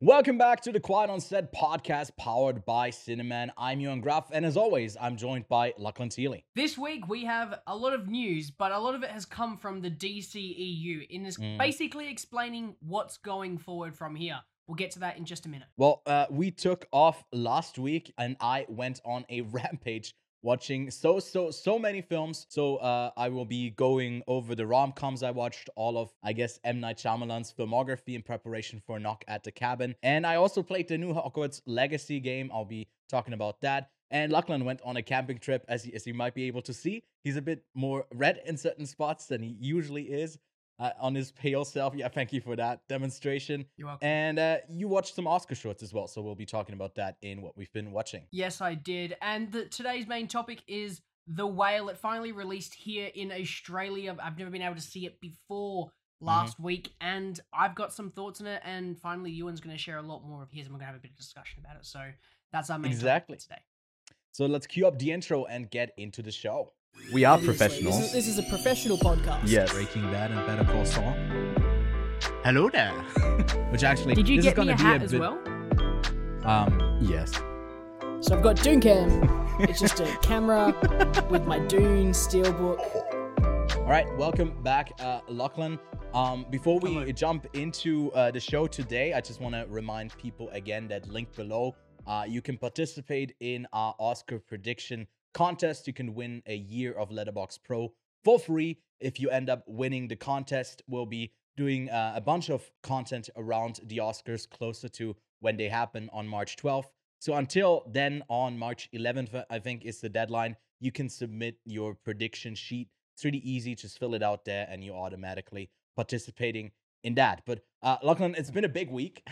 Welcome back to the Quiet on Set podcast powered by Cineman. I'm Ewan Gruff, and as always, I'm joined by Lachlan Teely. This week we have a lot of news, but a lot of it has come from the DCEU in this Mm. basically explaining what's going forward from here. We'll get to that in just a minute. Well, uh, we took off last week, and I went on a rampage watching so so so many films. So uh, I will be going over the rom coms I watched, all of I guess M Night Shyamalan's filmography in preparation for Knock at the Cabin, and I also played the new Hogwarts Legacy game. I'll be talking about that. And Lachlan went on a camping trip, as as you might be able to see. He's a bit more red in certain spots than he usually is uh, on his pale self. Yeah, thank you for that demonstration. You're welcome. And uh, you watched some Oscar shorts as well, so we'll be talking about that in what we've been watching. yes, I did. And the, today's main topic is The Whale. It finally released here in Australia. I've never been able to see it before last week, and I've got some thoughts on it. And finally, Ewan's going to share a lot more of his, and we're going to have a bit of discussion about it. So that's our main Exactly. topic today. So let's cue up the intro and get into the show. We are Obviously, professionals. This is, this is a professional podcast. Yes. Breaking Bad and Better Call Saul. Hello there. Which actually, Did you this get is me gonna a hat a as bit, well? Um, Yes. So I've got Dooncam. It's just a camera with my Dune steelbook. All right, welcome back, uh, Lachlan. Um, before we Hello. jump into uh, the show today, I just want to remind people again that link below, uh, you can participate in our Oscar prediction contest. You can win a year of Letterboxd Pro for free. If you end up winning the contest, we'll be doing uh, a bunch of content around the Oscars closer to when they happen on March 12th. So until then, on March 11th, I think is the deadline. You can submit your prediction sheet. It's really easy. Just fill it out there, and you're automatically participating in that. But uh, Lachlan, it's been a big week,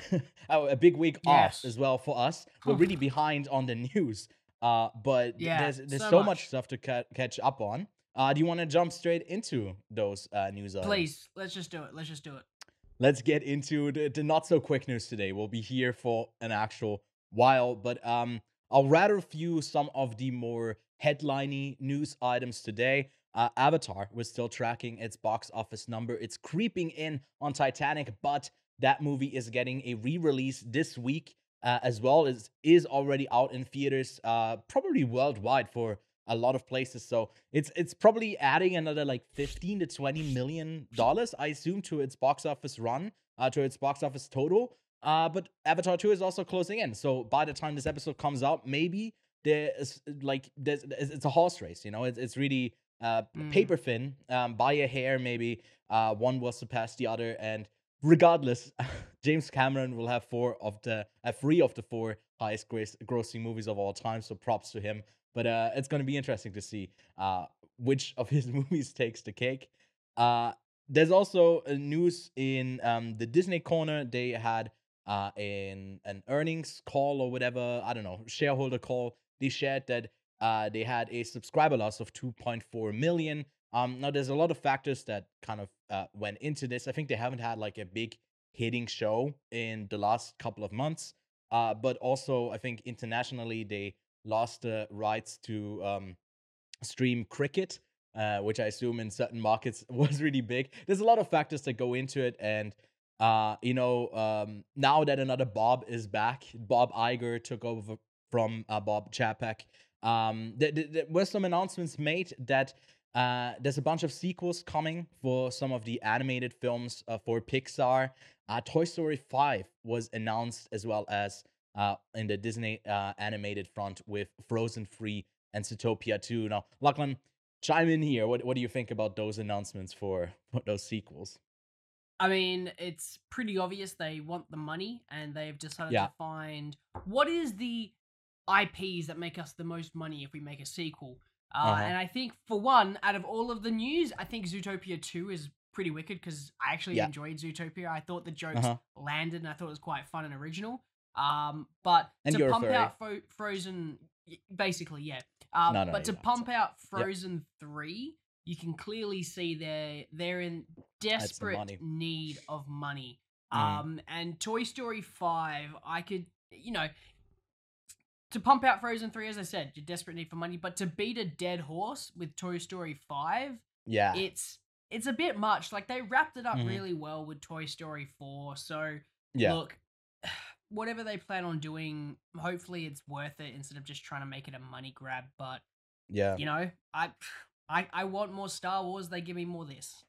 Oh, a big week Yes. off as well for us. We're really behind on the news, uh, but Yeah, there's there's so, so much. much. stuff to ca- catch up on. Uh, do you want to jump straight into those uh, news? items? Please, let's just do it. Let's just do it. let's get into the, the not so quick news today. We'll be here for an actual while, but um, I'll rather few some of the more headliney news items today. Uh, Avatar, we're still tracking its box office number. It's creeping in on Titanic, but that movie is getting a re-release this week, uh, as well as is already out in theaters, uh, probably worldwide for a lot of places. So it's it's probably adding another like 15 to 20 million dollars, I assume, to its box office run, uh, to its box office total. Uh, but Avatar 2 is also closing in. So by the time this episode comes out, maybe there is like there's it's it's a horse race, you know. It's it's really uh Mm. paper thin, um, by a hair maybe. Uh, one will surpass the other, and regardless, James Cameron will have four of the uh, three of the four highest gross- grossing movies of all time. So props to him. But uh, it's going to be interesting to see uh, which of his movies takes the cake. Uh, there's also news in um, the Disney corner. They had uh, in an earnings call or whatever, I don't know, shareholder call. They shared that uh, they had a subscriber loss of 2.4 million. Um, now there's a lot of factors that kind of uh, went into this. I think they haven't had like a big hitting show in the last couple of months. Uh, but also I think internationally they lost the rights to um, stream cricket, uh, which I assume in certain markets was really big. There's a lot of factors that go into it, and uh, you know, um, now that another Bob is back, Bob Iger took over from uh, Bob Chapek. Um, th- th- there were some announcements made that uh, there's a bunch of sequels coming for some of the animated films uh, for Pixar. Uh, Toy Story 5 was announced as well as uh, in the Disney uh, animated front with Frozen 3 and Zootopia 2. Now, Lachlan, chime in here. What, what do you think about those announcements for, for those sequels? I mean, it's pretty obvious they want the money and they've decided Yeah. to find what is the IPs that make us the most money if we make a sequel. Uh, Uh-huh. And I think, for one, out of all of the news, I think Zootopia 2 is pretty wicked because I actually Yeah. enjoyed Zootopia. I thought the jokes Uh-huh. landed and I thought it was quite fun and original. Um, but And to pump out Fro- Frozen, basically, yeah. Um, No, no, but to pump out Frozen 3, you can clearly see they're they're in desperate need of money. Mhm. Um, and Toy Story 5, I could, you know, to pump out Frozen 3, as I said, you're desperate need for money, but to beat a dead horse with Toy Story 5, Yeah. it's it's a bit much. Like they wrapped it up Mhm. really well with Toy Story 4. So yeah. look, whatever they plan on doing, hopefully it's worth it instead of just trying to make it a money grab. But Yeah. you know, I I I want more Star Wars. They give me more this.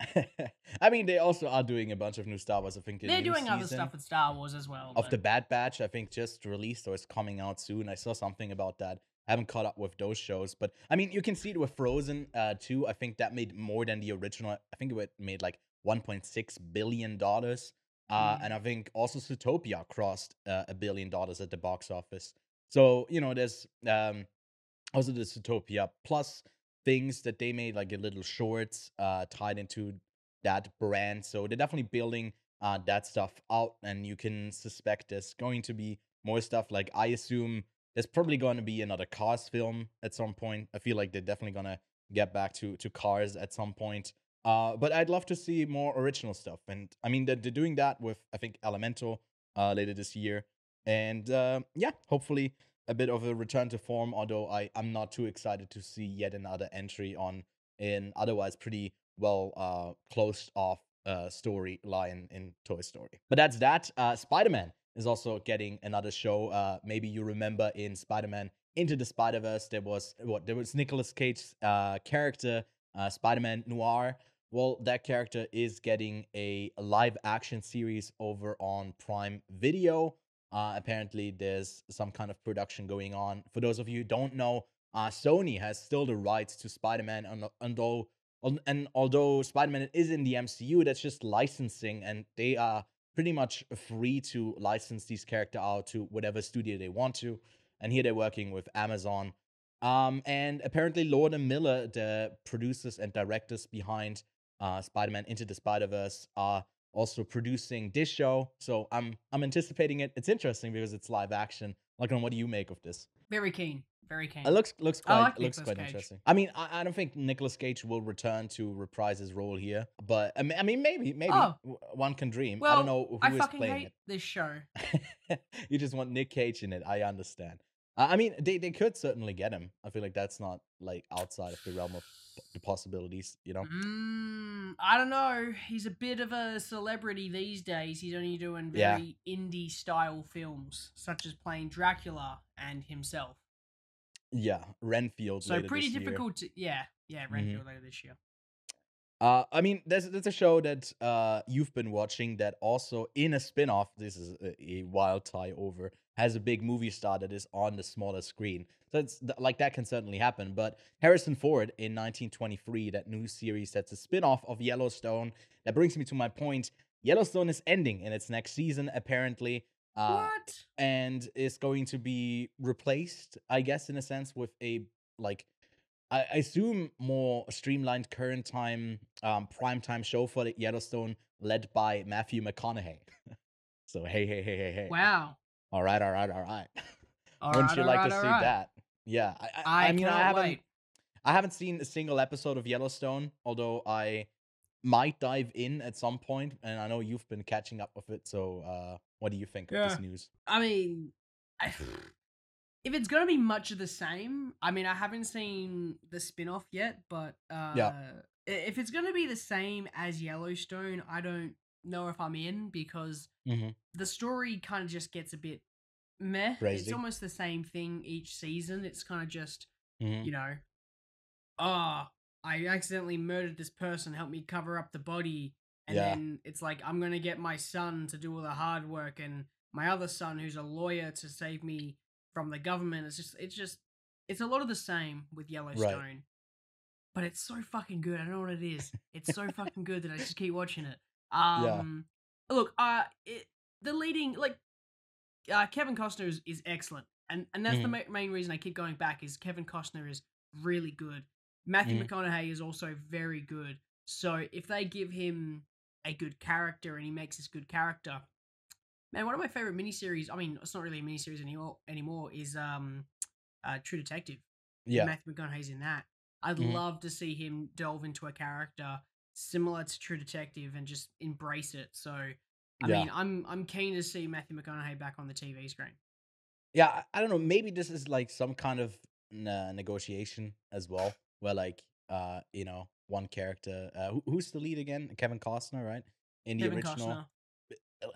I mean, they also are doing a bunch of new Star Wars. I think They're doing other stuff with Star Wars as well. of but- the Bad Batch. I think just released or is coming out soon. I saw something about that. I haven't caught up with those shows, but I mean, you can see it with Frozen uh, too. I think that made more than the original. I think it made like 1.6 billion dollars. Uh, Mm. and I think also Zootopia crossed uh, a billion dollars at the box office. So you know, there's um, also the Zootopia plus things that they made like a little shorts uh, tied into that brand. So they're definitely building uh, that stuff out, and you can suspect there's going to be more stuff. Like I assume there's probably going to be another Cars film at some point. I feel like they're definitely gonna get back to to Cars at some point. Uh, but I'd love to see more original stuff, and I mean they're, they're doing that with I think Elemental uh, later this year, and uh, yeah, hopefully a bit of a return to form. Although I I'm not too excited to see yet another entry on an otherwise pretty well uh closed off uh storyline in Toy Story. But that's that. Uh, Spider Man is also getting another show. Uh, maybe you remember in Spider Man Into the Spider Verse there was what there was Nicolas Cage's uh character uh Spider Man Noir. Well, that character is getting a live action series over on Prime Video. Uh, apparently, there's some kind of production going on. For those of you who don't know, uh, Sony has still the rights to Spider-Man, and although and although Spider-Man is in the MCU, that's just licensing, and they are pretty much free to license these character out to whatever studio they want to. And here they're working with Amazon. Um, and apparently, Lord and Miller, the producers and directors behind uh, Spider-Man Into the Spider-Verse, are also producing this show. So I'm I'm anticipating it. It's interesting because it's live action. Like, what do you make of this? very keen, very keen. It looks looks quite like looks Nicolas quite Cage. interesting. I mean, I, I don't think Nicolas Cage will return to reprise his role here, but I mean, maybe maybe Oh. one can dream. I don't know who I is fucking playing hate this show. you just want Nick Cage in it. I understand. I mean, they they could certainly get him. I feel like that's not like outside of the realm of the possibilities. You know. Mm, I don't know. He's a bit of a celebrity these days. He's only doing Yeah. very indie style films, such as playing Dracula and himself. Yeah, Renfield. So later pretty this year. difficult to yeah, yeah, Renfield later this year. Uh, I mean, there's there's a show that uh you've been watching that also in a spin-off. This is a, a wild tie over has a big movie star that is on the smaller screen. So it's th- like that can certainly happen. But Harrison Ford in 1923, that new series that's a spin-off of Yellowstone. That brings me to my point. Yellowstone is ending in its next season apparently. Uh, what? and is going to be replaced, I guess, in a sense, with a like I assume more streamlined current time um prime time show for the Yellowstone led by Matthew McConaughey. so hey hey hey hey hey. Wow. All right, all right, all right. All Wouldn't right, you like right, to see right. that? Yeah, I, I, I, mean, I haven't, wait. I haven't seen a single episode of Yellowstone, although I might dive in at some point, and I know you've been catching up with it. So, uh, what do you think of this news? I mean, I, if it's gonna be much of the same, I mean, I haven't seen the spin-off yet, but uh, i- if it's gonna be the same as Yellowstone, I don't know if I'm in because Mm-hmm. the story kind of just gets a bit meh. It's almost the same thing each season. It's kind of just Mm-hmm. you know, ah, I accidentally murdered this person. Help me cover up the body. And Yeah. then it's like I'm gonna get my son to do all the hard work, and my other son, who's a lawyer, to save me from the government. It's just, it's just, it's a lot of the same with Yellowstone. But it's so fucking good. I don't know what it is. It's so fucking good that I just keep watching it. Um, look, uh, it, the leading like uh, Kevin Costner is, is excellent, and and that's the ma- main reason I keep going back is Kevin Costner is really good. Matthew Mhm. McConaughey is also very good. So if they give him a good character and he makes this good character, man, one of my favorite miniseries. I mean, it's not really a miniseries anymore. Anymore is um, uh, True Detective. Yeah. Matthew McConaughey's in that. I'd Mhm. love to see him delve into a character similar to True Detective and just embrace it. So, I Yeah. mean, I'm I'm keen to see Matthew McConaughey back on the TV screen. Yeah, I- I don't know. Maybe this is like some kind of uh, negotiation as well, where like uh, you know, one character. Uh, who, who's the lead again? Kevin Costner, right? In the Kevin original. Costner.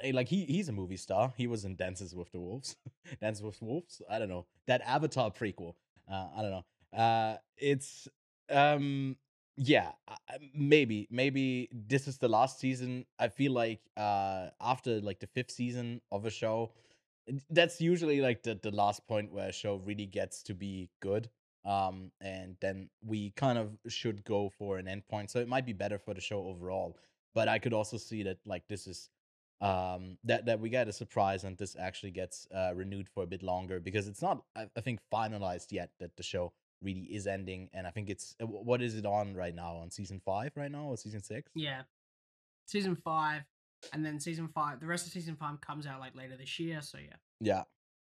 Eh, like he he's a movie star. He was in Dances with the Wolves, Dances with Wolves. I don't know that Avatar prequel. Uh, I don't know. Uh, it's um yeah maybe maybe this is the last season. I feel like uh after like the fifth season of a show, that's usually like the the last point where a show really gets to be good. Um, and then we kind of should go for an endpoint. So it might be better for the show overall. But I could also see that like this is um that that we get a surprise and this actually gets uh renewed for a bit longer because it's not I, I think finalized yet that the show really is ending and I think it's uh, what is it on right now on season five right now or season six? Yeah. Season five, and then season five. The rest of season five comes out like later this year. So yeah. Yeah.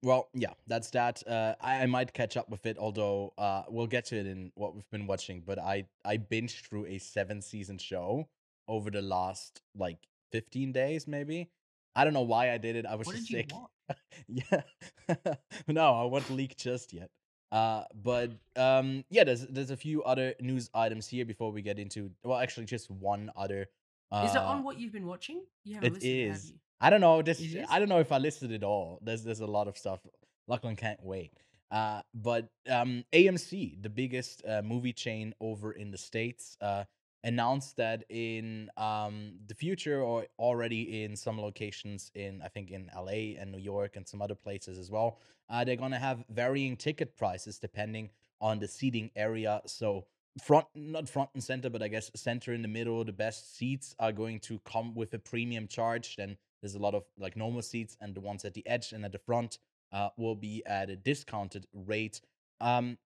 Well, yeah, that's that. Uh, I, I might catch up with it, although uh, we'll get to it in what we've been watching. But I I binged through a seven season show over the last like fifteen days, maybe. I don't know why I did it. I was What just sick. yeah. no, I won't leak just yet. Uh, but um, yeah, there's there's a few other news items here before we get into. Well, actually, just one other. Uh, Is it on what you've been watching? You haven't it listed it, have you? I don't know. This is? I don't know if I listed it all. There's there's a lot of stuff. Lachlan can't wait. Uh, but um, AMC, the biggest uh, movie chain over in the states, uh, announced that in um the future or already in some locations in I think in LA and New York and some other places as well, uh, they're gonna have varying ticket prices depending on the seating area. So front not front and center but i guess center in the middle the best seats are going to come with a premium charge then there's a lot of like normal seats and the ones at the edge and at the front uh, will be at a discounted rate um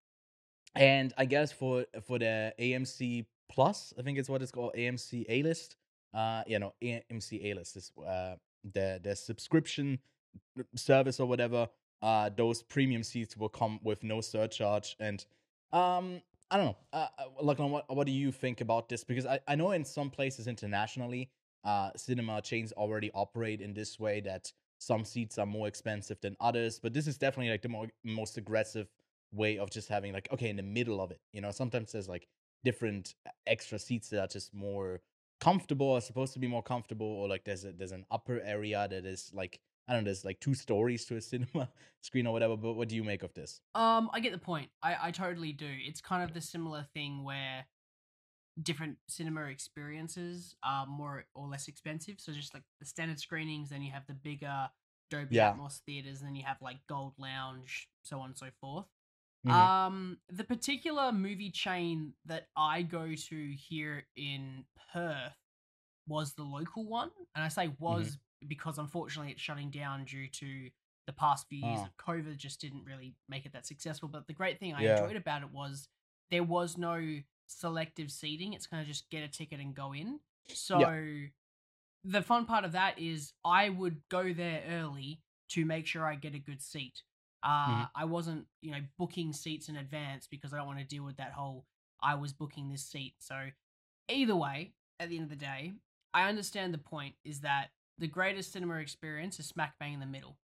and i guess for for the amc plus i think it's what it's called amc a list uh you know amc a list is uh the the subscription service or whatever uh those premium seats will come with no surcharge and um I don't know. Uh, uh, Lachlan, what what do you think about this? Because I, I know in some places internationally, uh, cinema chains already operate in this way that some seats are more expensive than others, but this is definitely like the more, most aggressive way of just having like okay in the middle of it. You know, sometimes there's like different uh, extra seats that are just more comfortable, or supposed to be more comfortable, or like there's a there's an upper area that is like I don't know, there's like two stories to a cinema screen or whatever. But what do you make of this? Um, I get the point. I, I totally do. It's kind of the similar thing where different cinema experiences are more or less expensive. So just like the standard screenings, then you have the bigger Dolby Yeah. Atmos theaters, and then you have like Gold Lounge, so on and so forth. Mhm. Um, the particular movie chain that I go to here in Perth was the local one, and I say was because unfortunately it's shutting down due to the past few years Oh. of COVID. Just didn't really make it that successful. But the great thing I Yeah. enjoyed about it was there was no selective seating. It's kind of just get a ticket and go in. So the fun part of that is I would go there early to make sure I get a good seat. Uh, I wasn't, you know, booking seats in advance because I don't want to deal with that whole I was booking this seat. So either way, at the end of the day, I understand the point is that the greatest cinema experience is smack bang in the middle.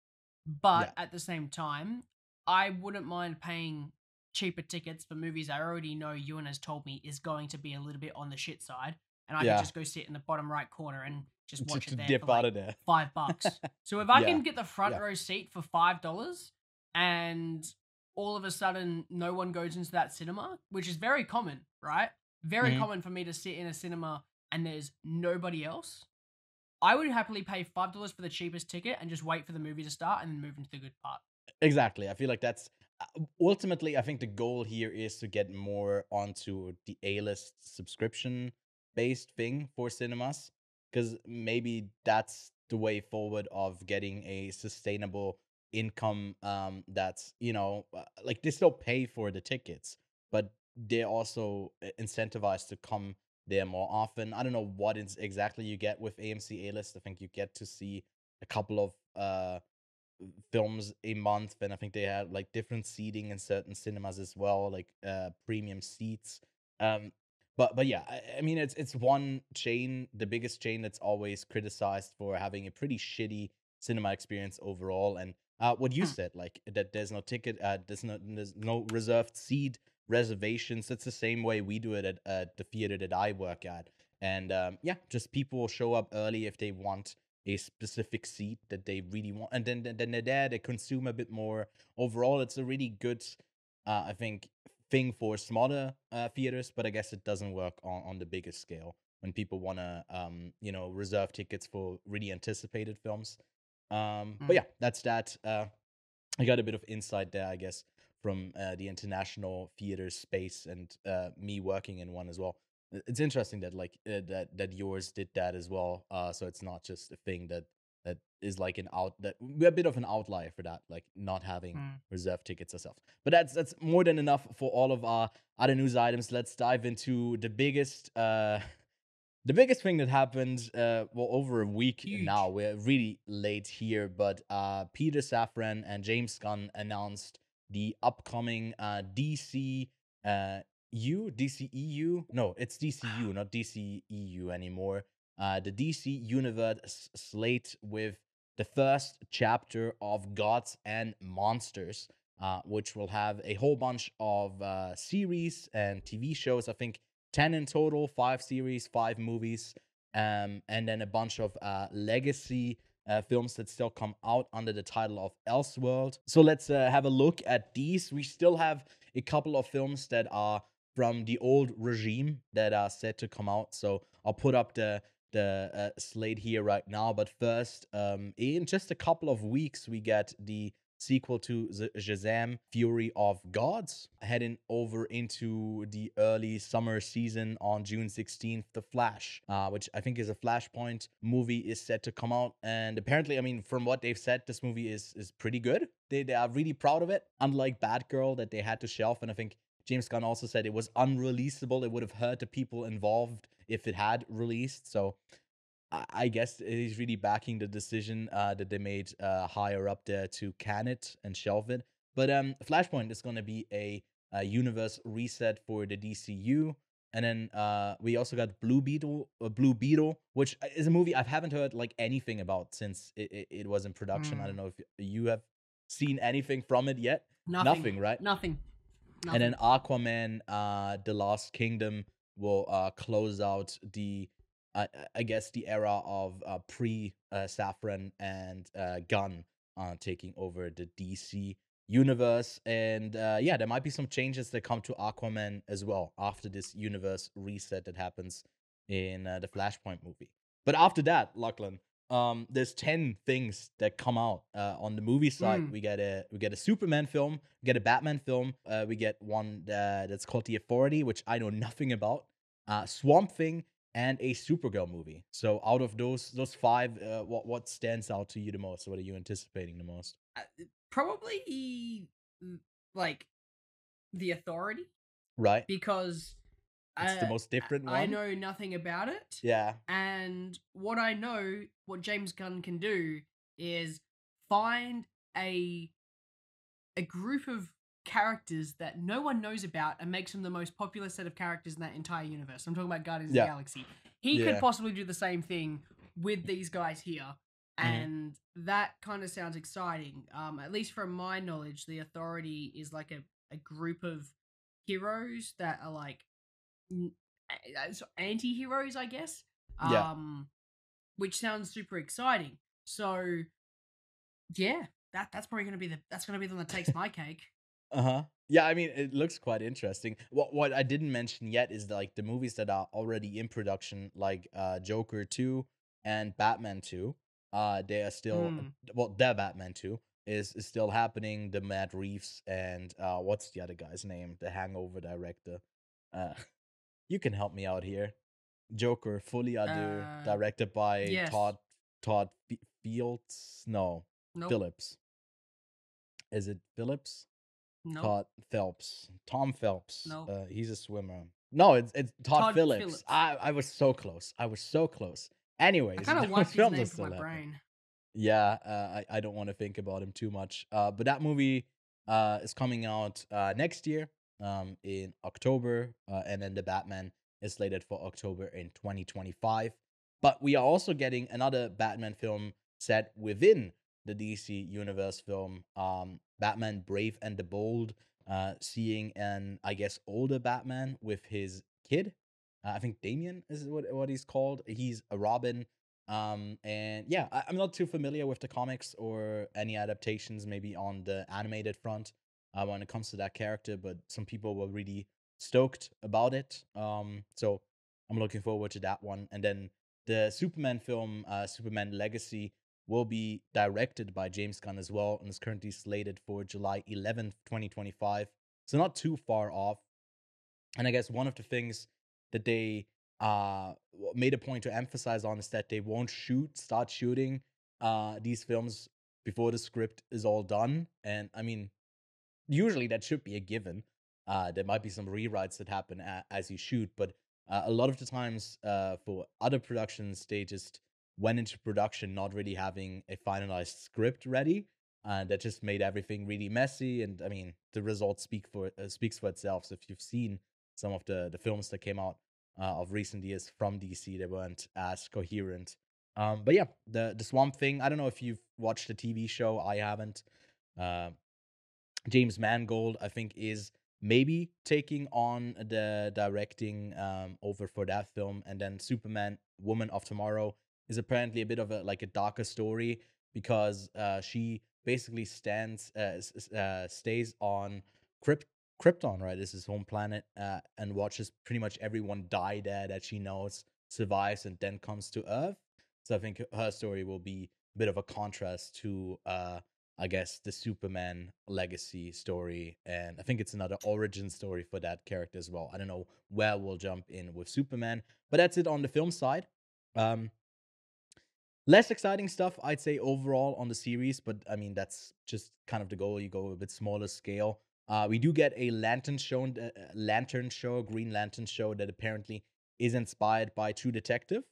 But at the same time, I wouldn't mind paying cheaper tickets for movies I already know Ewan has told me is going to be a little bit on the shit side. And I Yeah. can just go sit in the bottom right corner and just watch to it there dip for out like of there. five bucks. so if I Yeah. can get the front Yeah. row seat for five dollars and all of a sudden no one goes into that cinema, which is very common, right? Very Mhm. common for me to sit in a cinema and there's nobody else. I would happily pay five dollars for the cheapest ticket and just wait for the movie to start and then move into the good part. Exactly. I feel like that's uh, ultimately. I think the goal here is to get more onto the A list subscription based thing for cinemas, because maybe that's the way forward of getting a sustainable income. Um, that's you know, uh, like they still pay for the tickets, but they're also incentivized to come there more often. I don't know what is exactly you get with AMC A list. I think you get to see a couple of uh films a month and i think they had like different seating in certain cinemas as well like uh premium seats um but but yeah I, I mean it's it's one chain the biggest chain that's always criticized for having a pretty shitty cinema experience overall and uh what you Hmm. said like that there's no ticket uh there's no there's no reserved seat reservations that's the same way we do it at uh, the theater that i work at and um yeah just people show up early if they want a specific seat that they really want, and then then, they're there, they consume a bit more. Overall, it's a really good, uh, I think, thing for smaller uh, theaters, but I guess it doesn't work on, on the biggest scale when people want to, um, you know, reserve tickets for really anticipated films. Um, But Mm. yeah, that's that. Uh, I got a bit of insight there, I guess, from uh, the international theater space and uh, me working in one as well. It's interesting that like uh, that that yours did that as well. Uh, so it's not just a thing that that is like an out that we're a bit of an outlier for that, like not having Mm. reserve tickets ourselves. But that's that's more than enough for all of our other news items. Let's dive into the biggest uh the biggest thing that happened uh well over a week Huge. now. We're really late here, but uh Peter Safran and James Gunn announced the upcoming uh DC uh U DCEU. No, it's DCU, not DCEU anymore. Uh the DC Universe slate with the first chapter of Gods and Monsters, uh, which will have a whole bunch of uh, series and TV shows. I think 10 in total, five series, five movies, um, and then a bunch of uh, legacy uh, films that still come out under the title of Elseworld. So let's uh, have a look at these. We still have a couple of films that are from the old regime that are set to come out. So I'll put up the the uh, slate here right now. But first, um, in just a couple of weeks, we get the sequel to the Shazam Fury of Gods, heading over into the early summer season on June 16th. The Flash, uh, which I think is a Flashpoint movie, is set to come out. And apparently, I mean, from what they've said, this movie is is pretty good. They, they are really proud of it, unlike Batgirl that they had to shelf. And I think James Gunn also said it was unreleasable. It would have hurt the people involved if it had released. So I- I guess he's really backing the decision uh, that they made uh, higher up there to can it and shelve it. But um, Flashpoint is going to be a, a universe reset for the DCU. And then uh, we also got Blue Beetle, uh, Blue Beetle, which uh, is a movie I haven't heard like anything about since it, it, it was in production. I Mm. don't know if you have seen anything from it yet. Nothing. right? Nothing. And then Aquaman, uh, The Lost Kingdom will uh, close out the, uh, I guess, the era of uh, pre uh, Safran and uh, Gunn uh, taking over the DC universe. And uh, yeah, there might be some changes that come to Aquaman as well after this universe reset that happens in uh, the Flashpoint movie. But after that, Lachlan, um, there's ten things that come out uh, on the movie side. Mm. We get a we get a Superman film, we get a Batman film, uh, we get one uh, that's called The Authority, which I know nothing about. Uh, Swamp Thing and a Supergirl movie. So out of those those five, uh, what what stands out to you the most? What are you anticipating the most? Uh, probably mm, like the authority Right, because it's the uh, most different one. I know nothing about it. Yeah, And what I know, what James Gunn can do is find a a group of characters that no one knows about and makes them the most popular set of characters in that entire universe. I'm talking about Guardians Yeah. of the Galaxy. He Yeah. could possibly do the same thing with these guys here. Mhm. And that kind of sounds exciting. Um, at least from my knowledge, the Authority is like a, a group of heroes that are like n- a- a- so anti-heroes, I guess. Yeah. Um, which sounds super exciting. So, yeah, that that's probably gonna be the that's gonna be the one that takes my cake. Uh huh. Yeah, I mean, it looks quite interesting. What what I didn't mention yet is like the movies that are already in production, like uh, Joker two and Batman two. Uh, they are still Mm. well, their Batman two is is still happening. The Matt Reeves and uh, what's the other guy's name? The Hangover director. Uh, you can help me out here. Joker, Folie à Deux, Uh, directed by yes. Todd Todd Fields. No, Nope. Phillips. Is it Phillips? Nope. Todd Phelps. Tom Phelps. Nope. Uh, he's a swimmer. No, it's it's Todd, Todd Phillips. Phillips. I I was so close. I was so close. Anyways, I kind of wiped his name from my brain. Yeah, uh, I I don't want to think about him too much. Uh, but that movie uh is coming out uh next year, um in October, uh, and then the Batman is slated for October in 2025. But we are also getting another Batman film set within the DC universe film, um, Batman Brave and the Bold, uh, seeing an I guess older Batman with his kid. Uh, I think Damian is what what he's called. He's a Robin Um, and yeah, I, I'm not too familiar with the comics or any adaptations, maybe on the animated front, uh, when it comes to that character. But some people were really stoked about it. Um, so I'm looking forward to that one. And then the Superman film, uh, Superman Legacy, will be directed by James Gunn as well, and is currently slated for July 11th, 2025. So not too far off. And I guess one of the things that they uh made a point to emphasize on is that they won't shoot start shooting uh these films before the script is all done and i mean usually that should be a given uh there might be some rewrites that happen a- as you shoot but uh, a lot of the times uh for other productions they just went into production not really having a finalized script ready and that just made everything really messy and i mean the results speak for uh, speaks for itself so if you've seen some of the the films that came out uh, of recent years from DC. They weren't as coherent. Um, but yeah, the the Swamp Thing. I don't know if you've watched the TV show. I haven't. Uh, James Mangold, I think, is maybe taking on the directing um, over for that film, and then Superman, Woman of Tomorrow, is apparently a bit of a like a darker story because uh, she basically stands uh, uh, stays on Krypt- Krypton, right? This is home planet, uh, and watches pretty much everyone die there that she knows survives and then comes to Earth. So I think her story will be a bit of a contrast to, uh, I guess, the Superman legacy story, and I think it's another origin story for that character as well. I don't know where we'll jump in with Superman, but that's it on the film side. Um, less exciting stuff, I'd say overall on the series, but I mean that's just kind of the goal. You go a bit smaller scale. Uh, we do get a lantern show, uh, lantern show, Green Lantern show that apparently is inspired by True Detective.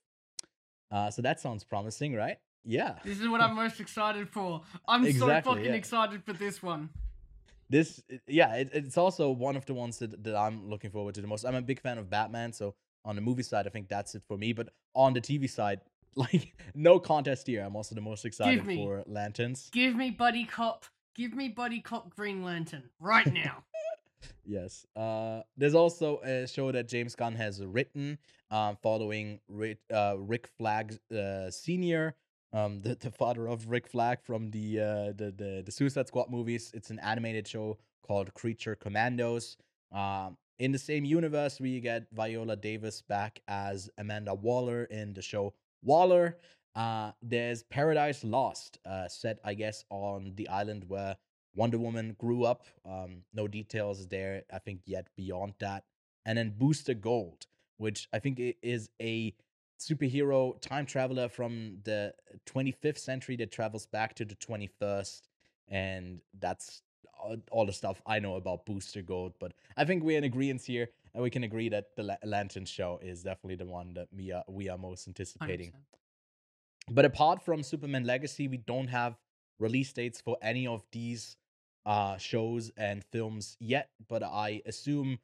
Uh, so that sounds promising, right? Yeah. This is what I'm most excited for. I'm Exactly, so fucking yeah. excited for this one. This, uh, yeah, it, it's also one of the ones that, that I'm looking forward to the most. I'm a big fan of Batman, so on the movie side, I think that's it for me. But on the TV side, like no contest here. I'm also the most excited me- for Lanterns. Give me Buddy Cop. Give me Buddy Cop Green Lantern right now. Yes. Uh, there's also a show that James Gunn has written, um, following Rick, uh, Rick Flag uh, Senior, um, the, the father of Rick Flag from the, uh, the the the Suicide Squad movies. It's an animated show called Creature Commandos. Um, in the same universe, we get Viola Davis back as Amanda Waller in the show Waller. Uh, there's Paradise Lost, uh, set I guess on the island where Wonder Woman grew up. Um, no details there, I think, yet beyond that. And then Booster Gold, which I think is a superhero time traveler from the 25th century that travels back to the 21st. And that's all, all the stuff I know about Booster Gold. But I think we're in agreement here, and we can agree that the La- Lantern show is definitely the one that we are, we are most 100%. anticipating. But apart from Superman Legacy, we don't have release dates for any of these uh shows and films yet, but I assume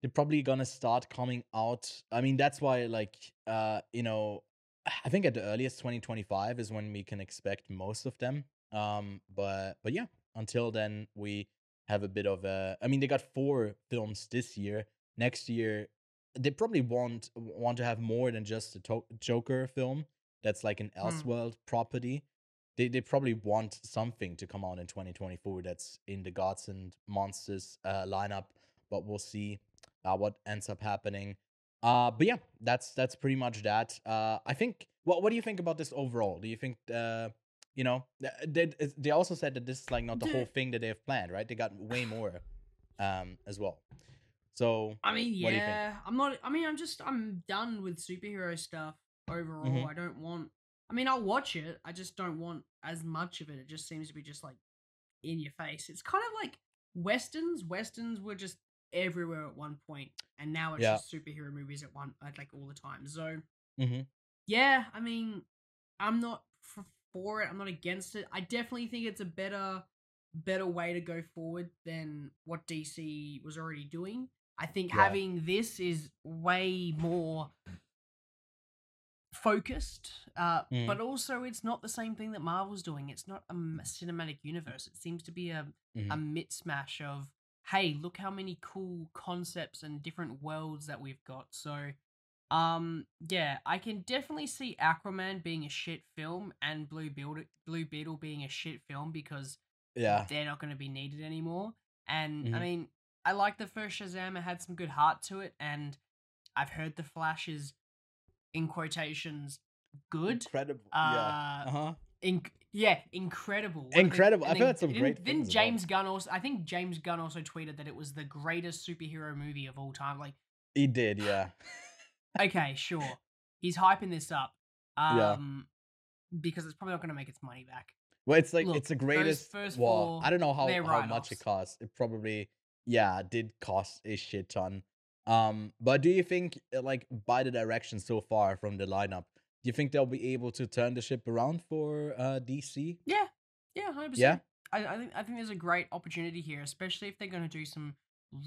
they're probably gonna start coming out. I mean, that's why like uh, you know, I think at the earliest 2025 is when we can expect most of them. Um, but but yeah, until then we have a bit of a I mean, they got four films this year. Next year they probably want want to have more than just a to- Joker film that's like an Hmm. Elseworld property. They they probably want something to come out in 2024 that's in the Gods and Monsters uh, lineup, but we'll see uh, what ends up happening. Uh, but yeah, that's that's pretty much that. Uh, I think. What what do you think about this overall? Do you think uh, you know, they they also said that this is like not the whole thing that they have planned, right? They got way more, um, as well. So I mean, What do you think? yeah, I'm not. I mean, I'm just. I'm done with superhero stuff overall. Mhm. I don't want. I mean, I'll watch it. I just don't want as much of it. It just seems to be just like in your face. It's kind of like westerns. Westerns were just everywhere at one point, and now it's Yeah. just superhero movies at one, like all the time. So Mhm. yeah, I mean, I'm not for it. I'm not against it. I definitely think it's a better, better way to go forward than what DC was already doing. I think Yeah. having this is way more focused, uh, Mm. but also it's not the same thing that Marvel's doing. It's not a cinematic universe. It seems to be a a Mhm. mitsmash of hey, look how many cool concepts and different worlds that we've got. So Um, yeah, I can definitely see Aquaman being a shit film and Blue Beetle, Blue Beetle being a shit film because Yeah. they're not going to be needed anymore. And I Mhm. mean, I like the first Shazam; it had some good heart to it, and I've heard the Flash is, in quotations, good. Incredible. Uh, yeah. Uh huh. In- yeah, incredible. Incredible. I've heard some great about James Gunn also? I think James Gunn also tweeted that it was the greatest superhero movie of all time. Like, He did. Yeah. okay, sure, he's hyping this up, Yeah. um, because it's probably not going to make its money back. Well, it's like Look, it's the greatest. first well, four, I don't know how, how much it costs. It probably yeah did cost a shit ton. Um, but do you think uh, like by the direction so far from the lineup, do you think they'll be able to turn the ship around for uh DC? Yeah, yeah, hundred percent. Yeah? I, I think I think there's a great opportunity here, especially if they're going to do some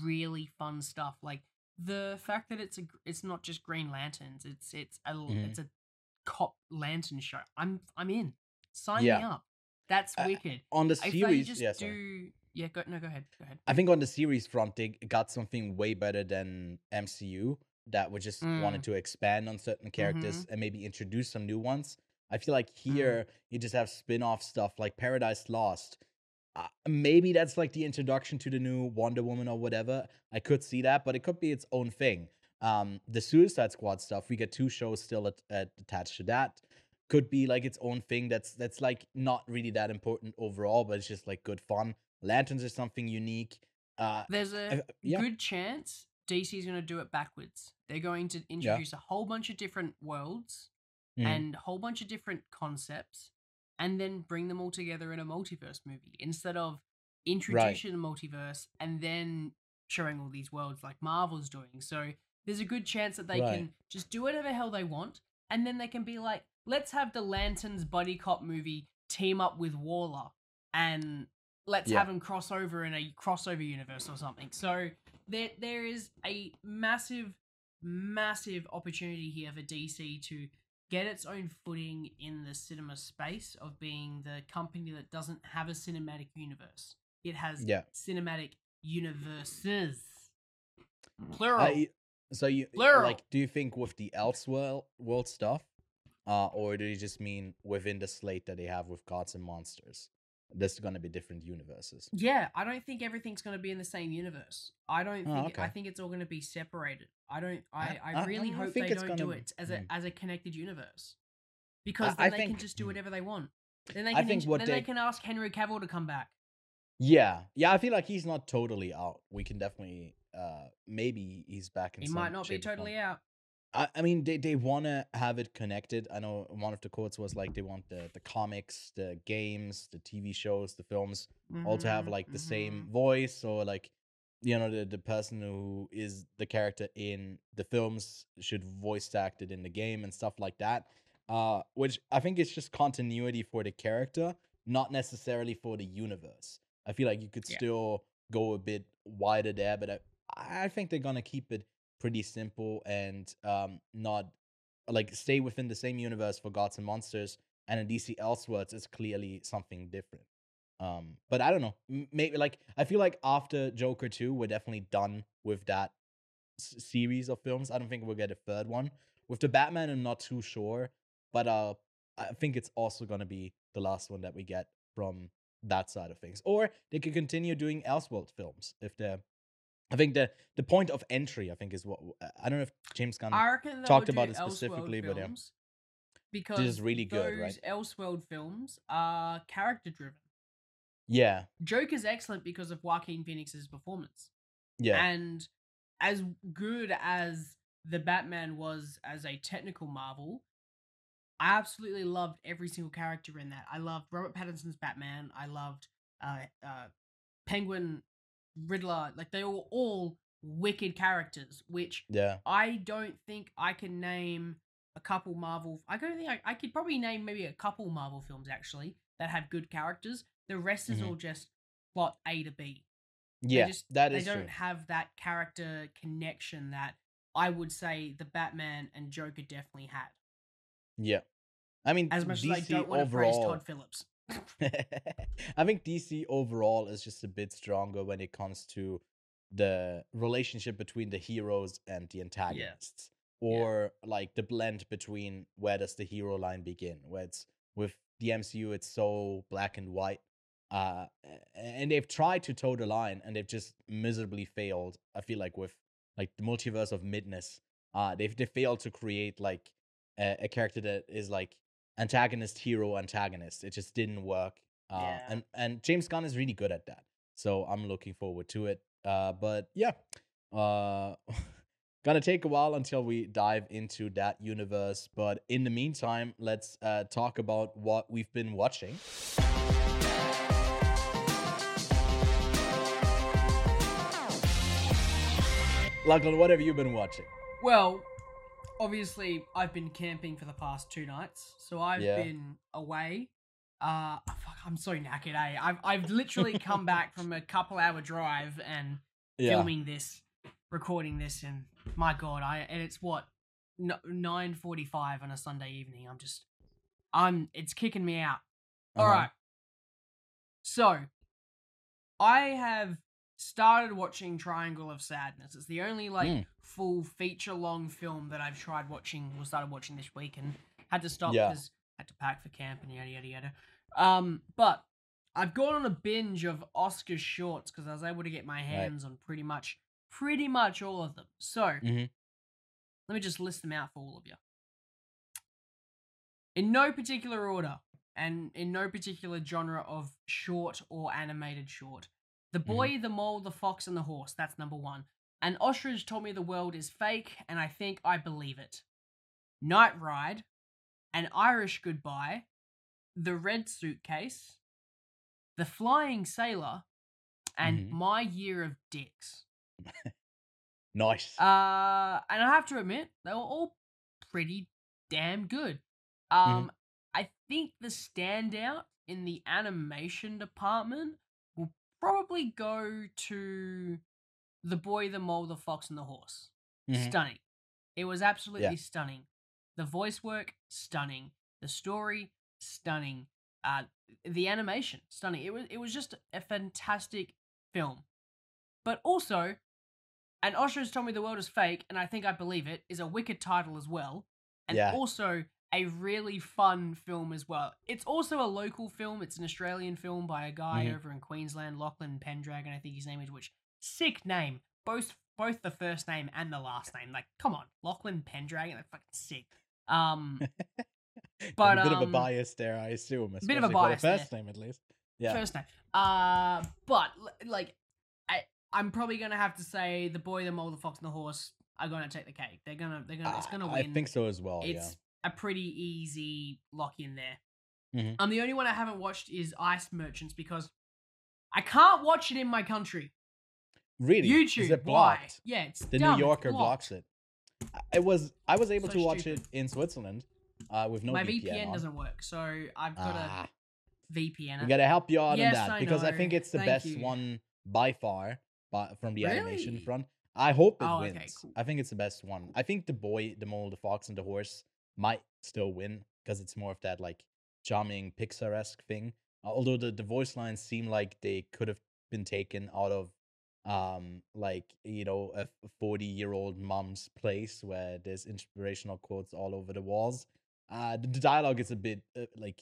really fun stuff, like the fact that it's a it's not just Green Lanterns, it's it's a Mhm. it's a cop lantern show. I'm I'm in. Sign Yeah. me up. That's Uh, wicked. On the If they series, just yeah, do yeah, go no, go ahead, go ahead. I think on the series front, they got something way better than MCU that would just Mm. wanted to expand on certain characters and maybe introduce some new ones. I feel like here you just have spin-off stuff like Paradise Lost. Uh, maybe that's like the introduction to the new Wonder Woman or whatever. I could see that, but it could be its own thing. Um, the Suicide Squad stuff, we get two shows still at, at, attached to that. Could be like its own thing. That's that's like not really that important overall, but it's just like good fun. Lanterns are something unique. Uh, There's a I- yeah. good chance DC is going to do it backwards. They're going to introduce a whole bunch of different worlds mhm. and a whole bunch of different concepts and then bring them all together in a multiverse movie instead of introducing the multiverse and then showing all these worlds like Marvel's doing. So there's a good chance that they Right. can just do whatever the hell they want and then they can be like, let's have the Lanterns buddy cop movie team up with Waller and let's Yeah. have them cross over in a crossover universe or something. So there there is a massive massive opportunity here for DC to get its own footing in the cinema space of being the company that doesn't have a cinematic universe. It has Yeah. cinematic universes. Plural. I, so you Plural. like? Do you think with the Elseworld world stuff, uh, or do you just mean within the slate that they have with Gods and Monsters? There's going to be different universes. Yeah, I don't think everything's going to be in the same universe. I don't Oh, think. I think it's all going to be separated. I don't. I. I- I, I- really I hope think they don't do gonna- it as a mm. as a connected universe, because I then they can just do mm. whatever they want. Then they I can. think what then they- they can ask Henry Cavill to come back. Yeah, yeah. I feel like he's not totally out. We can definitely, uh, maybe he's back in. He might not be totally out. I, I mean, they, they want to have it connected. I know one of the quotes was like they want the the comics, the games, the TV shows, the films all to have Mhm, like the same mhm. voice or like you know the, the person who is the character in the films should voice act it in the game and stuff like that uh which i think is just continuity for the character not necessarily for the universe i feel like you could Yeah. still go a bit wider there but i, I think they're gonna keep it pretty simple and um not like stay within the same universe for gods and monsters and in dc elseworlds it's clearly something different um, but I don't know. Maybe like I feel like after Joker two, we're definitely done with that s- series of films. I don't think we'll get a third one. With the Batman, I'm not too sure, but uh, I think it's also gonna be the last one that we get from that side of things. Or they could continue doing Elseworld films if they're. I think the the point of entry, I think, is what I don't know if James Gunn. I reckon they'll talked about it Elseworld specifically, but yeah. films because really good, right? Elseworld films are character driven. yeah, Joker's excellent because of Joaquin Phoenix's performance. yeah, And as good as the Batman was as a technical marvel, I absolutely loved every single character in that. I loved Robert Pattinson's Batman. I loved uh, uh, Penguin, Riddler. Like they were all wicked characters, which yeah. I don't think I can name a couple Marvel. I don't think I, I could probably name maybe a couple Marvel films actually that have good characters. The rest is Mhm. all just plot A to B. Yeah, they just, that they is don't true. have that character connection that I would say the Batman and Joker definitely had. Yeah. I mean, As much DC as I don't want to praise Todd Phillips. I think DC overall is just a bit stronger when it comes to the relationship between the heroes and the antagonists. or like the blend between where does the hero line begin? Where it's with the MCU, it's so black and white. Uh, and they've tried to toe the line and they've just miserably failed. I feel like with like the multiverse of madness, uh, they've they failed to create like a, a character that is like antagonist, hero, antagonist. It just didn't work. Uh, Yeah. and and James Gunn is really good at that. So I'm looking forward to it. Uh, but yeah, uh, gonna take a while until we dive into that universe. But in the meantime, let's uh, talk about what we've been watching. Lachlan, what have you been watching? Well, obviously, I've been camping for the past two nights, so I've Yeah. been away. Uh, fuck, I'm so knackered, eh? I've I've literally come back from a couple hour drive and filming this, recording this, and my god, I and it's what nine forty five on a Sunday evening. I'm just, I'm it's kicking me out. All Uh-huh. right. So, I have started watching Triangle of Sadness. It's the only like Mm. full feature long film that I've tried watching or started watching this week and had to stop Yeah. because had to pack for camp and yada yada yada. Um, but I've gone on a binge of Oscar shorts because I was able to get my hands on pretty much pretty much all of them. So Mhm. let me just list them out for all of you. In no particular order, and in no particular genre of short or animated short. The Boy, the Mole, the Fox, and the Horse. That's number one. And Ostrich told me the world is fake, and I think I believe it. Night Ride, An Irish Goodbye, The Red Suitcase, The Flying Sailor, and Mhm. My Year of Dicks. Nice. Uh, and I have to admit, they were all pretty damn good. Um, I think the standout in the animation department probably go to the boy, the mole, the fox, and the horse. Mhm. Stunning. It was absolutely stunning. The voice work, stunning. The story, stunning. Uh, the animation, stunning. It was it was just a fantastic film. But also, and Ostrich told me the world is fake, and I think I believe it, is a wicked title as well. And Yeah. also a really fun film as well. It's also a local film. It's an Australian film by a guy Mhm. over in Queensland, Lachlan Pendragon, I think his name is, which sick name. Both both the first name and the last name. Like, come on, Lachlan Pendragon, that's fucking sick. Um but, a bit of a um, bias there, I assume. A bit of a for the bias there. first name, at least. Yeah. first name. Uh but like I I'm probably gonna have to say the boy, the mole, the fox, and the horse are gonna take the cake. They're gonna they're gonna it's gonna win. I think so as well. it's a pretty easy lock in there. Mhm. Um, the only one I haven't watched is Ice Merchants because I can't watch it in my country. Really? YouTube, Is it why? blocked? Yeah, it's The dumb, New Yorker blocks it. I- It was I was able So to watch stupid. it in Switzerland uh, with no my VPN. VPN, on. doesn't work, so I've got Ah, a VPN. we gotta help you out Yes, on that I because I think it's the Thank best you. one by far, but from the animation front. I hope it Oh, okay, wins. cool. I think it's the best one. I think the boy, the mole, the fox, and the horse might still win because it's more of that like charming Pixar esque thing. Although the, the voice lines seem like they could have been taken out of um like you know a 40 year old mom's place where there's inspirational quotes all over the walls. Uh the, the dialogue is a bit uh, like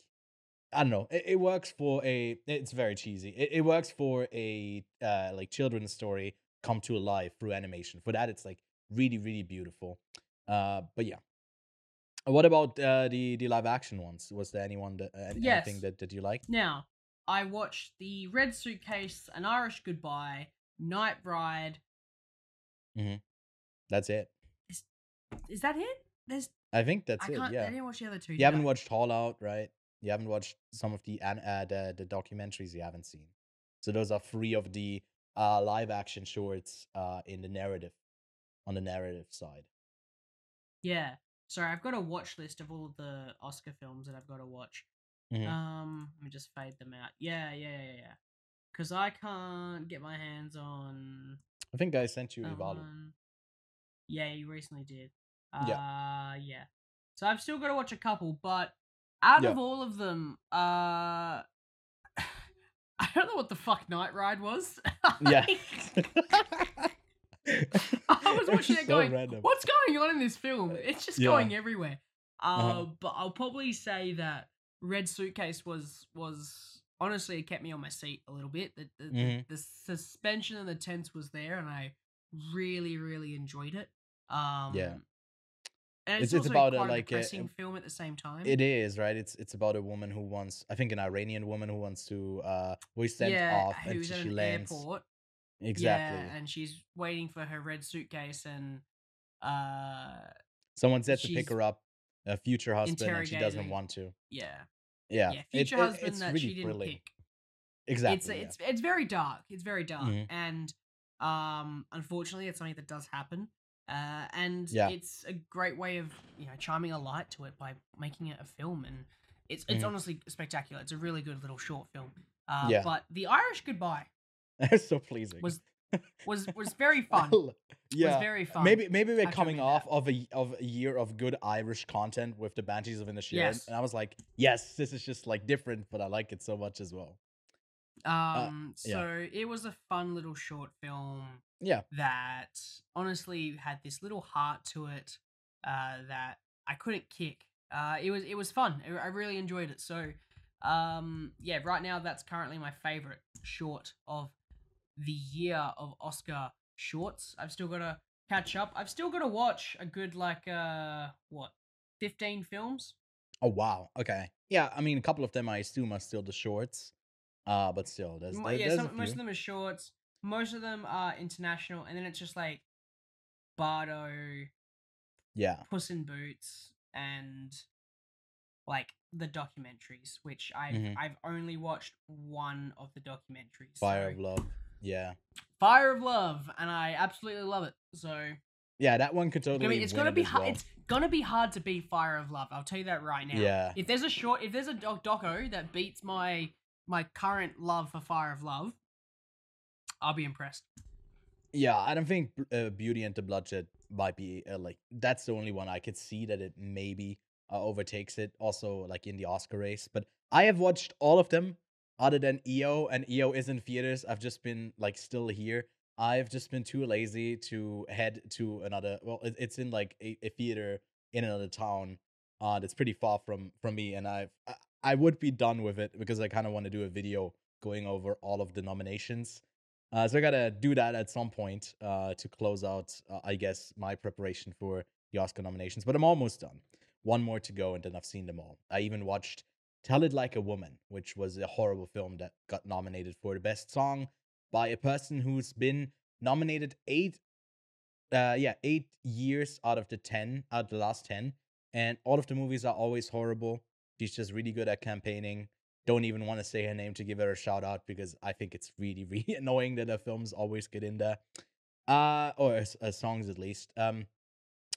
i don't know it, it works for a it's very cheesy. It, it works for a uh like children's story come to life through animation. For that it's like really really beautiful. Uh but yeah what about uh the the live action ones was there anyone that uh, anything Yes. that, that you like Now, I watched the Red Suitcase, An Irish Goodbye, Night Ride. that's it Is that it? There's i think that's I it yeah I didn't watch the other two. You haven't I? watched Haulout, right? You haven't watched some of the uh, the the documentaries you haven't seen. So those are three of the uh, live action shorts uh, in the narrative on the narrative side. Yeah. Sorry, I've got a watch list of all of the Oscar films that I've got to watch. Mhm. Um, let me just fade them out. Yeah, yeah, yeah, yeah. Because I can't get my hands on I think I sent you Ivalu. Yeah, you recently did. Uh, Yeah. yeah. So I've still got to watch a couple, but out Yeah. of all of them, uh, I don't know what the fuck Night Ride was. Yeah. I'm was watching it So going, random. what's going on in this film? It's just Yeah. going everywhere. Uh, Uh-huh. But I'll probably say that Red Suitcase was was honestly it kept me on my seat a little bit. The the, Mhm. the, the suspension and the tense was there, and I really really enjoyed it. Um, Yeah. and It's- it's, also about quite a like, a- depressing film at the same time. It is right. It's it's about a woman who wants, I think, an Iranian woman who wants to, uh, is sent yeah, off, and she an lands airport. Exactly. Yeah, and she's waiting for her red suitcase, and uh, Someone said to pick her up, a future husband, and she doesn't want to. yeah, Yeah, yeah, future it- husband it's that really she didn't thrilling. pick. Exactly. it's yeah. it's it's very dark. It's very dark, Mhm. and um, unfortunately, it's something that does happen. Uh, and Yeah. it's a great way of you know chiming a light to it by making it a film, and it's it's Mhm. honestly spectacular. It's a really good little short film. Uh, Yeah. But the Irish Goodbye It's so pleasing. was was was very fun. Yeah. Was very fun. Maybe maybe we're coming off that. of a of a year of good Irish content with the Banshees of Inisherin, Yes. and I was like, yes, this is just like different, but I like it so much as well. Um, yeah. so it was a fun little short film Yeah. that honestly had this little heart to it uh, that I couldn't kick. Uh, it was it was fun. I I really enjoyed it. So, um, yeah, right now that's currently my favorite short of the year of Oscar shorts. I've still got to catch up. I've still got to watch a good like uh what fifteen films. Oh wow. Okay. Yeah. I mean, a couple of them I assume are still the shorts, uh, but still, there's, there- yeah, there's some, most of them are shorts. Most of them are international, and then it's just like Bardo, Yeah. Puss in Boots, and like the documentaries, which I've Mhm. I've only watched one of the documentaries. Fire so- of Love. Yeah. Fire of Love, and I absolutely love it. So Yeah, that one could totally. I mean, it's gonna be hard. well. It's gonna be hard to beat Fire of Love. I'll tell you that right now. Yeah. If there's a short, if there's a doc- doco that beats my my current love for Fire of Love, I'll be impressed. Yeah, I don't think uh, Beauty and the Bloodshed might be uh, like that's the only one I could see that it maybe uh, overtakes it. Also, like in the Oscar race, but I have watched all of them other than EO, and EO is in theaters. I've just been like still here. I've just been too lazy to head to another. Well, it, it's in like a, a theater in another town. Uh, that's pretty far from from me, and I've I, I would be done with it because I kind of want to do a video going over all of the nominations. Uh, so I gotta do that at some point uh, to close out, uh, I guess, my preparation for the Oscar nominations. But I'm almost done. One more to go, and then I've seen them all. I even watched "Tell It Like a Woman," which was a horrible film that got nominated for the best song by a person who's been nominated eight, uh, yeah, eight years out of the ten, out of the last ten, and all of the movies are always horrible. She's just really good at campaigning don't even want to say her name to give her a shout out because I think it's really, really annoying that her films always get in there. Uh, or s- uh, songs at least. Um,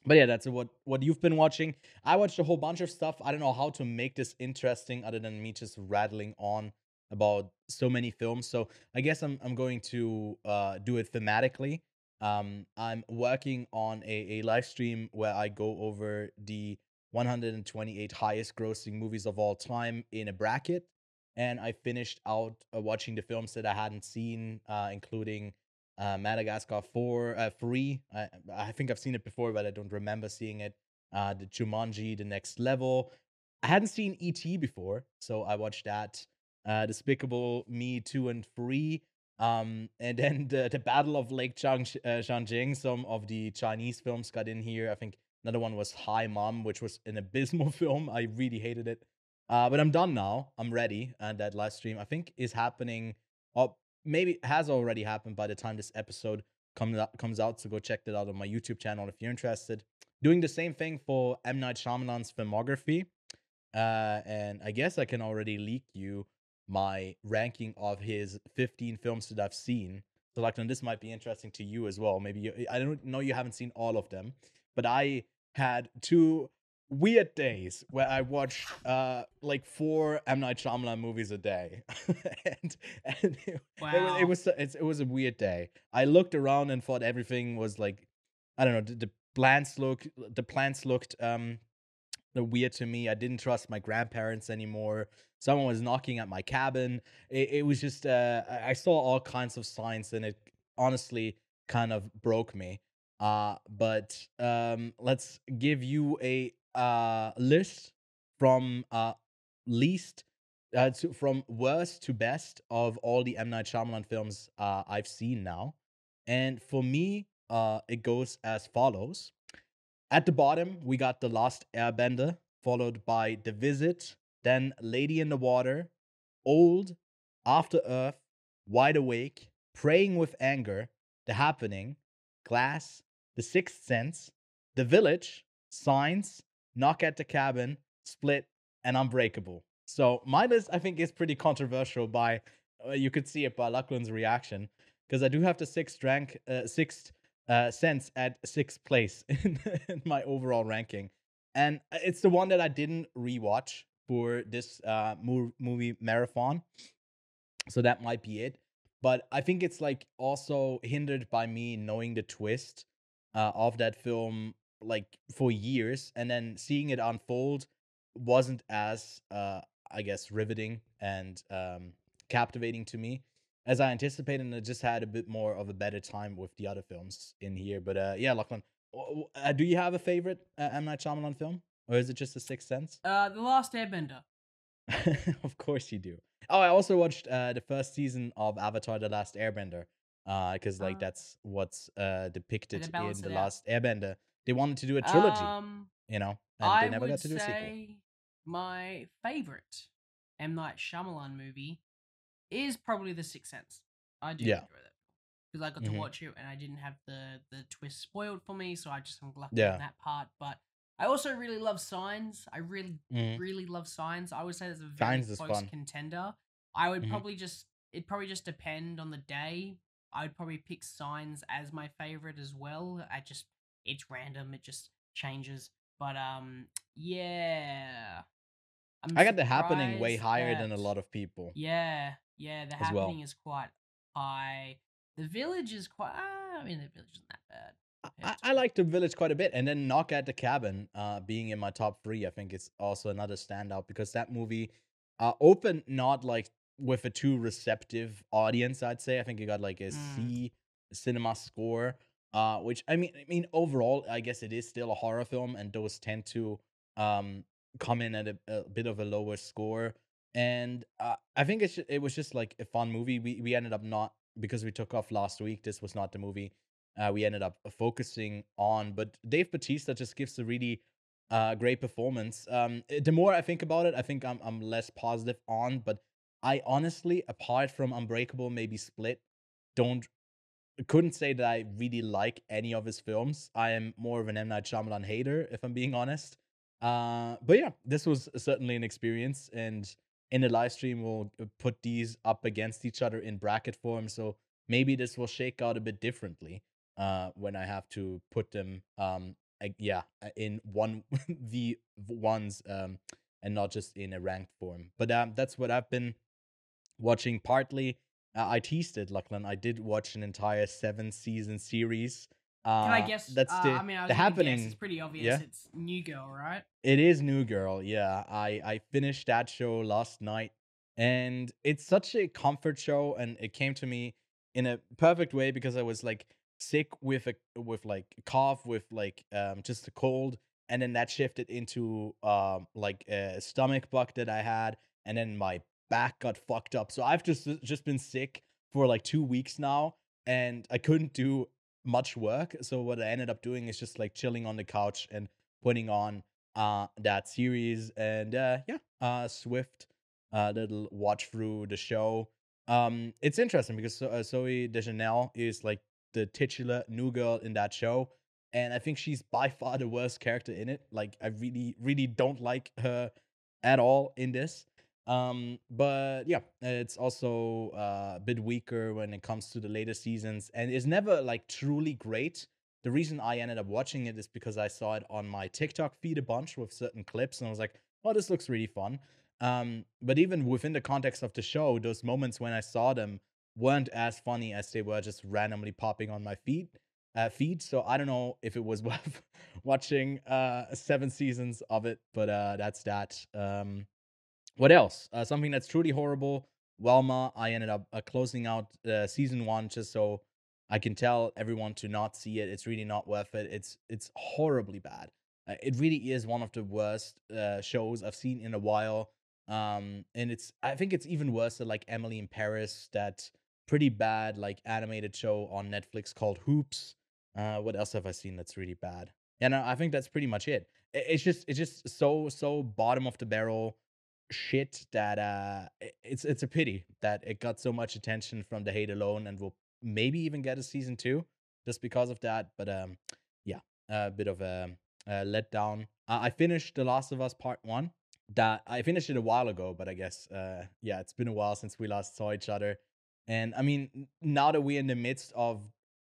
but yeah, that's what what you've been watching. I watched a whole bunch of stuff. I don't know how to make this interesting other than me just rattling on about so many films. So I guess I'm I'm going to uh do it thematically. Um, I'm working on a, a live stream where I go over the 128 highest grossing movies of all time in a bracket and I finished out uh, watching the films that I hadn't seen, uh, including uh, Madagascar 4, uh, 3. I, I think I've seen it before, but I don't remember seeing it. Uh, the Jumanji, The Next Level. I hadn't seen E.T. before, so I watched that. Uh, Despicable Me 2 and 3. Um, and then the, the Battle of Lake Chang, uh, some of the Chinese films got in here. I think another one was Hi Mom, which was an abysmal film. I really hated it. Uh, but I'm done now. I'm ready. And that live stream, I think, is happening, or maybe has already happened by the time this episode comes out, comes out. So go check that out on my YouTube channel if you're interested. Doing the same thing for M. Night Shyamalan's filmography. Uh, and I guess I can already leak you my ranking of his 15 films that I've seen. So, like, this might be interesting to you as well. Maybe you, I don't know you haven't seen all of them, but I had two weird days where I watched uh like four M Night Shyamalan movies a day, and and it, Wow. it was it was a- it was a weird day. I looked around and thought everything was like, I don't know, the, the plants look the plants looked um weird to me. I didn't trust my grandparents anymore. Someone was knocking at my cabin. It, it was just uh I I saw all kinds of signs, and it honestly kind of broke me. Uh, but um, let's give you a uh, list from uh, least uh, to, from worst to best of all the M Night Shyamalan films uh, I've seen now, and for me, uh, it goes as follows. At the bottom, we got The Last Airbender, followed by The Visit, then Lady in the Water, Old, After Earth, Wide Awake, Praying with Anger, The Happening, Glass, The Sixth Sense, The Village, Signs, Knock at the Cabin, Split, and Unbreakable. So my list, I think, is pretty controversial. By uh, you could see it by Lachlan's reaction because I do have the sixth rank, uh, sixth uh, sense at sixth place in, in my overall ranking, and uh, it's the one that I didn't rewatch for this uh, mo- movie marathon. So that might be it. But I think it's like also hindered by me knowing the twist uh, of that film like for years and then seeing it unfold wasn't as uh I guess riveting and um captivating to me as I anticipated and I just had a bit more of a better time with the other films in here but uh yeah Lachlan uh, do you have a favorite uh, M Night Shyamalan film or is it just The Sixth Sense Uh, The Last Airbender. of course you do oh I also watched uh the first season of Avatar the Last Airbender uh because like Ah. that's what's uh depicted in the it out. Last Airbender they wanted to do a trilogy Um, you know and I they never would got to do a sequel say my favorite M Night Shyamalan movie is probably The Sixth Sense. I do Yeah. enjoy that because I got Mhm. to watch it and I didn't have the the twist spoiled for me, so I just am lucky Yeah. on that part. But I also really love Signs. I really Mhm. really love Signs. I would say that's a very Signs close contender. I would Mhm. probably just it'd probably just depend on the day. I'd probably pick Signs as my favorite as well. I just it's random. It just changes. But um, yeah. I'm I got the happening way higher than a lot of people. Yeah, yeah. The as well. happening is quite high. The village is quite. ah, I mean, the village isn't that bad. I, I like the village quite a bit, and then Knock at the Cabin, uh, being in my top three, I think it's also another standout because that movie, uh, opened not like with a too receptive audience. I'd say I think it got like a Mm. C cinema score, uh, which I mean, I mean overall, I guess it is still a horror film, and those tend to um come in at a, a bit of a lower score. And uh, I think it's it was just like a fun movie. We we ended up not because we took off last week. This was not the movie uh, we ended up focusing on. But Dave Bautista just gives a really uh, great performance. Um, eh, the more I think about it, I think I'm I'm less positive on. But I honestly, apart from Unbreakable, maybe Split, don't couldn't say that I really like any of his films. I am more of an M Night Shyamalan hater, if I'm being honest. Uh, but yeah, this was certainly an experience, and in the live stream we'll uh, put these up against each other in bracket form. So maybe this will shake out a bit differently uh, when I have to put them, um, ag- yeah, uh, in one the ones, um, and not just in a ranked form. But um, that's what I've been watching. Partly, uh, I teased it, Lachlan. I did watch an entire seven season series. Uh, Can I guess? That's uh, the I mean, I was the gonna guess, happening. It's pretty obvious. yeah? It's New Girl, right? It is New Girl. Yeah, I I finished that show last night, and it's such a comfort show, and it came to me in a perfect way because I was like sick with a with like cough with like um just a cold, and then that shifted into um like a stomach bug that I had, and then my back got fucked up. So I've just just been sick for like two weeks now, and I couldn't do much work. So what I ended up doing is just like chilling on the couch and putting on uh that series and uh yeah uh swift uh little watch through the show um it's interesting because uh, zooey deschanel is like the titular new girl in that show and i think she's by far the worst character in it like i really really don't like her at all in this um but yeah it's also uh, a bit weaker when it comes to the later seasons and it's never like truly great the reason I ended up watching it is because I saw it on my TikTok feed a bunch with certain clips, and I was like, "Oh, this looks really fun." Um, but even within the context of the show, those moments when I saw them weren't as funny as they were just randomly popping on my feed. Uh, feed. So I don't know if it was worth watching uh, seven seasons of it, but uh, that's that. Um, what else? Uh, something that's truly horrible. Velma. I ended up uh, closing out uh, season one just so I can tell everyone to not see it. It's really not worth it. It's it's horribly bad. Uh, it really is one of the worst uh, shows I've seen in a while. Um, and it's I think it's even worse than like Emily in Paris, that pretty bad like animated show on Netflix called Hoops. Uh, what else have I seen that's really bad? And I think that's pretty much it. It's just it's just so so bottom of the barrel shit that uh it's it's a pity that it got so much attention from the hate alone and will maybe even get a season two just because of that. But um yeah, a bit of a, a letdown. Uh, I finished The Last of Us Part One. That I finished it a while ago, but I guess uh yeah, it's been a while since we last saw each other. And I mean, now that we're in the midst of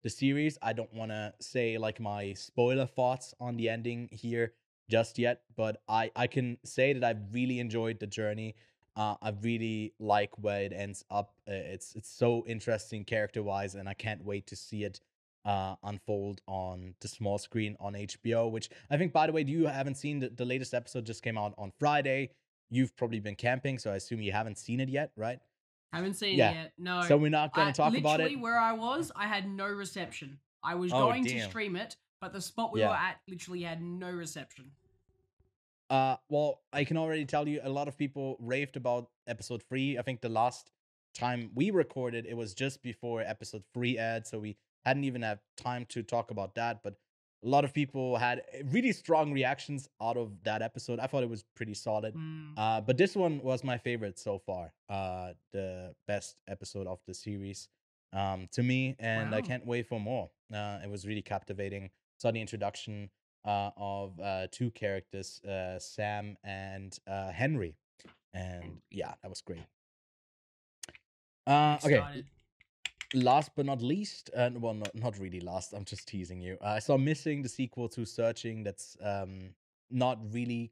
the series, I don't want to say like my spoiler thoughts on the ending here just yet, but I I can say that I've really enjoyed the journey. Uh, I really like where it ends up. Uh, it's it's so interesting character wise, and I can't wait to see it uh, unfold on the small screen on HBO. Which I think, by the way, you haven't seen the, the latest episode just came out on Friday. You've probably been camping, so I assume you haven't seen it yet, right? Haven't seen Yeah. it yet. No. So we're not going to talk about it. Literally, where I was, I had no reception. I was Oh, going to stream it, but the spot we Yeah. were at literally had no reception. Uh, well, I can already tell you a lot of people raved about episode three. I think the last time we recorded, it was just before episode three aired, so we hadn't even had time to talk about that. But a lot of people had eh, really strong reactions out of that episode. I thought it was pretty solid. Mm. Uh, but this one was my favorite so far. Uh, the best episode of the series, um, to me, and I can't wait for more. Uh, it was really captivating. Saw the introduction uh, of uh, two characters, uh, Sam and uh, Henry, and yeah, that was great. Uh, okay, last but not least, uh, well, not, not really last. I'm just teasing you. Uh, I saw missing the sequel to Searching. That's um not really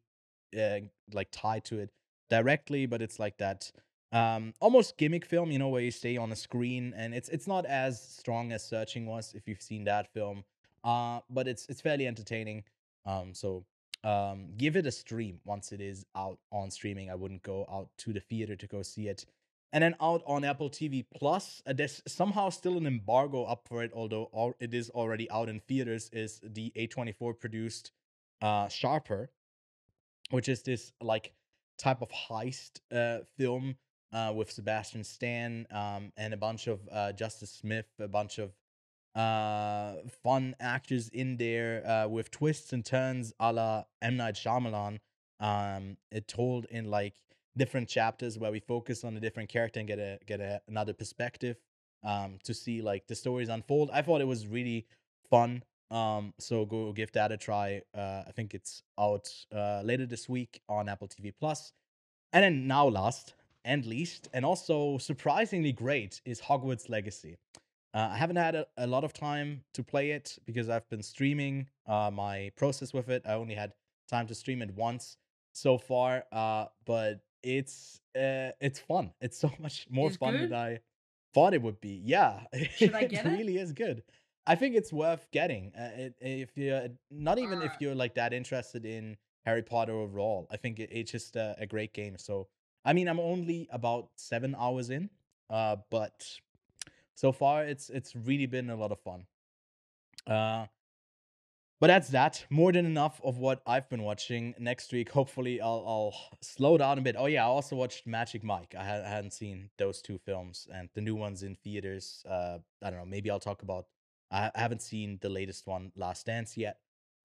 uh, like tied to it directly, but it's like that um almost gimmick film, you know, where you stay on a screen, and it's it's not as strong as Searching was if you've seen that film. Uh, but it's it's fairly entertaining. Um, so um, give it a stream once it is out on streaming. I wouldn't go out to the theater to go see it and then out on Apple TV Plus. Uh, there's somehow still an embargo up for it, although all, it is already out in theaters. Is the A24 produced uh, Sharper, which is this like type of heist uh, film uh, with Sebastian Stan um, and a bunch of uh, Justice Smith, a bunch of uh fun actors in there uh with twists and turns a la M. Night Shyamalan. Um it told in like different chapters where we focus on a different character and get a get a, another perspective um to see like the stories unfold. I thought it was really fun. Um so go give that a try. Uh i think it's out uh later this week on apple tv plus. And then now last and least and also surprisingly great is hogwarts legacy uh, I haven't had a, a lot of time to play it because I've been streaming uh, my process with it. I only had time to stream it once so far, uh, but it's uh, it's fun. It's so much more It's fun good? than I thought it would be. Yeah, Should I get it? really is good. I think it's worth getting. Uh, it, if you're not even if you're like that interested in Harry Potter overall, I think it, it's just a, a great game. So I mean, I'm only about seven hours in, uh, but so far it's it's really been a lot of fun. Uh but that's that. More than enough of what i've been watching next week. Hopefully i'll i'll slow down a bit. Oh yeah i also watched magic mike. I, had, I hadn't seen those two films and the new ones in theaters. Uh i don't know maybe i'll talk about I haven't seen the latest one last dance yet.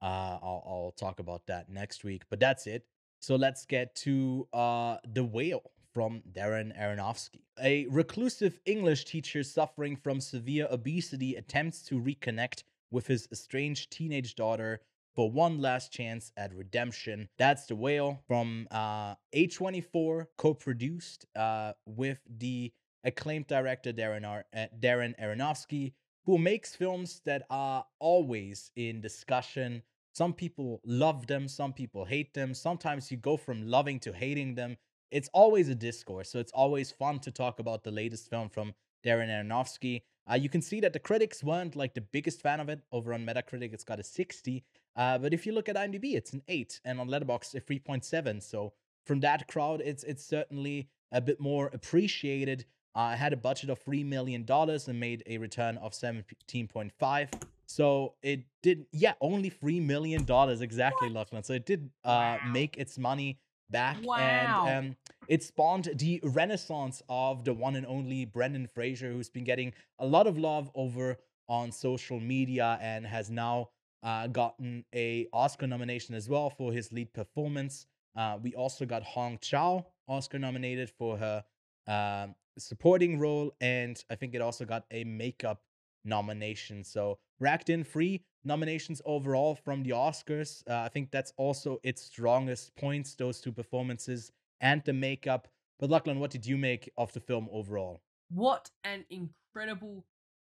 Uh i'll, I'll talk about that next week but that's it. So let's get to uh the whale from Darren Aronofsky. A reclusive English teacher suffering from severe obesity attempts to reconnect with his estranged teenage daughter for one last chance at redemption. That's The Whale from uh, A24, co produced uh, with the acclaimed director Darren, Ar- uh, Darren Aronofsky, who makes films that are always in discussion. Some people love them, some people hate them. Sometimes you go from loving to hating them it's always a discourse. So it's always fun to talk about the latest film from Darren Aronofsky. Uh, you can see that the critics weren't like the biggest fan of it. Over on Metacritic, it's got a 60. Uh, but if you look at IMDb, it's an 8, and on Letterboxd, a 3.7. So from that crowd, it's it's certainly a bit more appreciated. Uh, it had a budget of three million dollars and made a return of seventeen point five. So it did, yeah, only three million dollars exactly, Lachlan. So it did uh, make its money back, Wow. and um, it spawned the renaissance of the one and only Brendan Fraser, who's been getting a lot of love over on social media and has now uh, gotten a Oscar nomination as well for his lead performance. Uh, we also got Hong Chau Oscar nominated for her um, supporting role, and I think it also got a makeup nomination. So racked in three nominations overall from the Oscars. Uh, I think that's also its strongest points, those two performances and the makeup. But Lachlan, what did you make of the film overall? What an incredible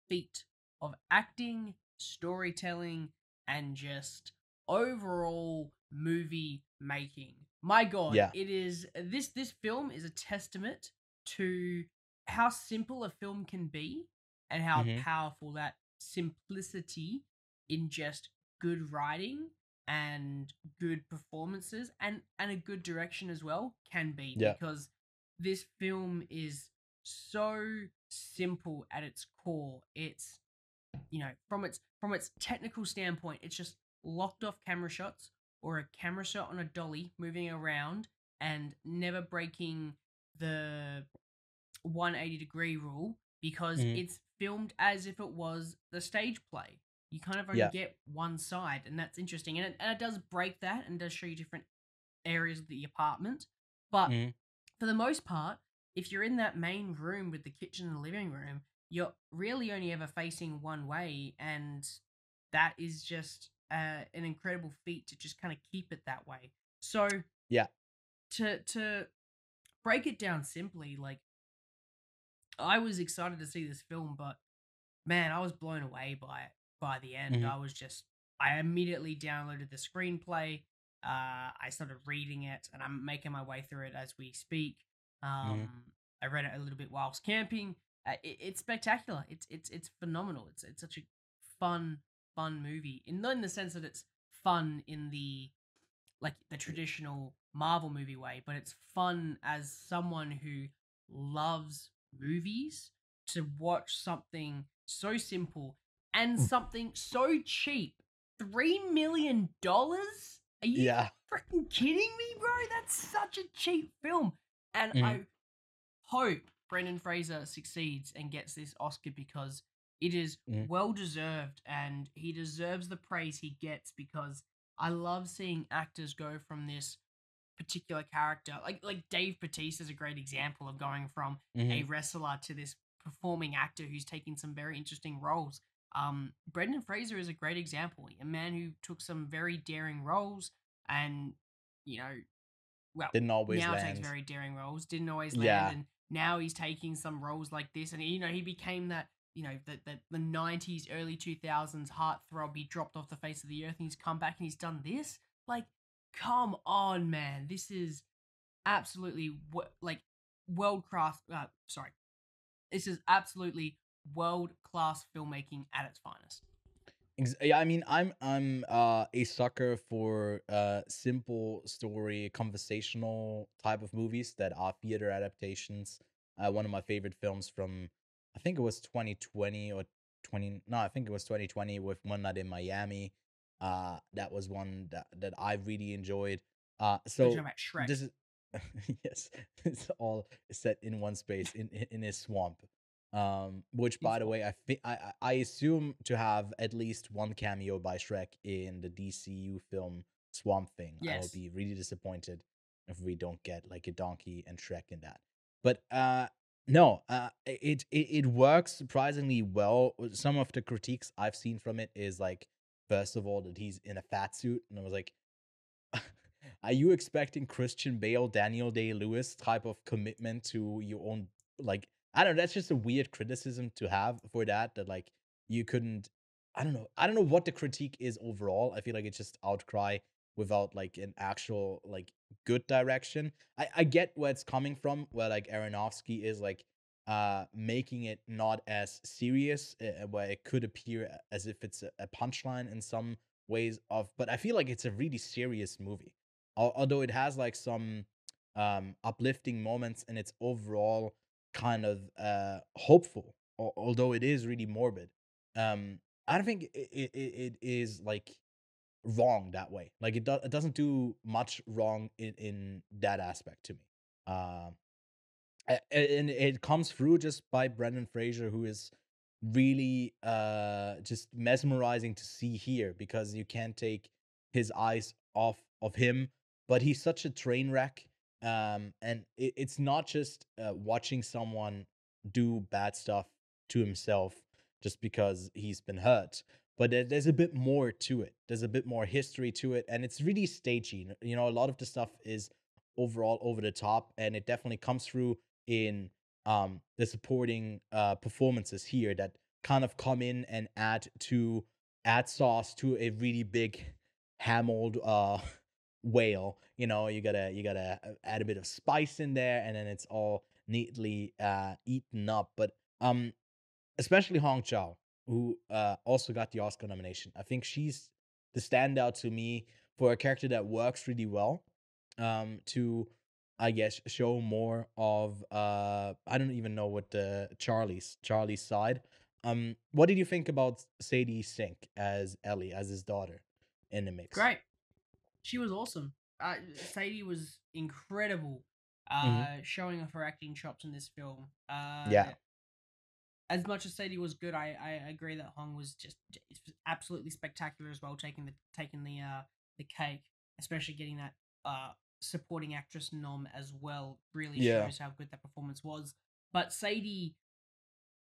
feat of acting, storytelling, and just overall movie making. My god, Yeah. it is this this film is a testament to how simple a film can be and how Mhm. powerful that simplicity in just good writing and good performances and and a good direction as well can be Yeah. because this film is so simple at its core it's you know from its from its technical standpoint it's just locked off camera shots or a camera shot on a dolly moving around and never breaking the 180 degree rule because Mhm. it's filmed as if it was the stage play you kind of only Yeah. get one side and that's interesting and it, and it does break that and does show you different areas of the apartment but Mhm. for the most part if you're in that main room with the kitchen and the living room you're really only ever facing one way and that is just uh, an incredible feat to just kind of keep it that way so Yeah. to to break it down simply like i was excited to see this film but man i was blown away by it by the end Mhm. i was just i immediately downloaded the screenplay uh i started reading it and i'm making my way through it as we speak. Um i read it a little bit whilst camping. Uh, it, it's spectacular. It's it's it's phenomenal. It's it's such a fun fun movie. In not in the sense that it's fun in the like the traditional marvel movie way but it's fun as someone who loves movies to watch something so simple and Mm. something so cheap three million dollars are you Yeah. freaking kidding me bro that's such a cheap film and Mhm. i hope brendan fraser succeeds and gets this oscar because it is Mhm. well deserved and he deserves the praise he gets because i love seeing actors go from this particular character like like dave Bautista is a great example of going from Mhm. a wrestler to this performing actor who's taking some very interesting roles. Um, Brendan Fraser is a great example, a man who took some very daring roles and, you know, well, Didn't always now land. takes very daring roles, didn't always land, Yeah. and now he's taking some roles like this, and you know he became that. You know the, the the nineties, early two thousands heartthrob. He dropped off the face of the earth, and he's come back and he's done this. Like, come on, man! This is absolutely like world class. Uh, sorry, this is absolutely world class filmmaking at its finest. Yeah, I mean, I'm I'm uh, a sucker for uh, simple story, conversational type of movies that are theater adaptations. Uh, one of my favorite films from, I think it was 2020 or 20. No, I think it was 2020 with One Night in Miami. Uh, that was one that that I really enjoyed. Uh, so talking about Shrek. this is yes, it's all set in one space in, in a swamp. Um, which by the way, I think I I assume to have at least one cameo by Shrek in the DCU film Swamp Thing. I will be really disappointed if we don't get like a donkey and Shrek in that. But uh no, uh it it, it works surprisingly well. Some of the critiques I've seen from it is like first of all that he's in a fat suit and I was like are you expecting Christian Bale, Daniel Day Lewis type of commitment to your own like I don't know, that's just a weird criticism to have for that that like you couldn't I don't know. I don't know what the critique is overall. I feel like it's just outcry without like an actual like good direction. I I get where it's coming from where like Aronofsky is like uh making it not as serious uh, where it could appear as if it's a, a punchline in some ways of but I feel like it's a really serious movie. Although it has like some um uplifting moments in its overall kind of uh hopeful although it is really morbid um i don't think it, it, it is like wrong that way like it, do- it doesn't do much wrong in, in that aspect to me um a- and it comes through just by brendan fraser who is really uh just mesmerizing to see here because you can't take his eyes off of him but he's such a train wreck um and it, it's not just uh, watching someone do bad stuff to himself just because he's been hurt but there's a bit more to it. There's a bit more history to it and it's really stagey. You know a lot of the stuff is overall over the top and it definitely comes through in um the supporting uh performances here that kind of come in and add to add sauce to a really big hammered uh whale you know you gotta you gotta uh, add a bit of spice in there and then it's all neatly uh eaten up but um especially hong chau who uh also got the oscar nomination. I think she's the standout to me for a character that works really well um to i guess show more of uh i don't even know what the charlie's charlie's side. Um what did you think about sadie sink as ellie as his daughter in the mix? Great. She was awesome. Uh, Sadie was incredible, uh, Mhm. showing off her acting chops in this film. Uh, Yeah. As much as Sadie was good, I, I agree that Hong was just absolutely spectacular as well, taking the taking the uh the cake, especially getting that uh supporting actress nom as well. Really Yeah. shows how good that performance was. But Sadie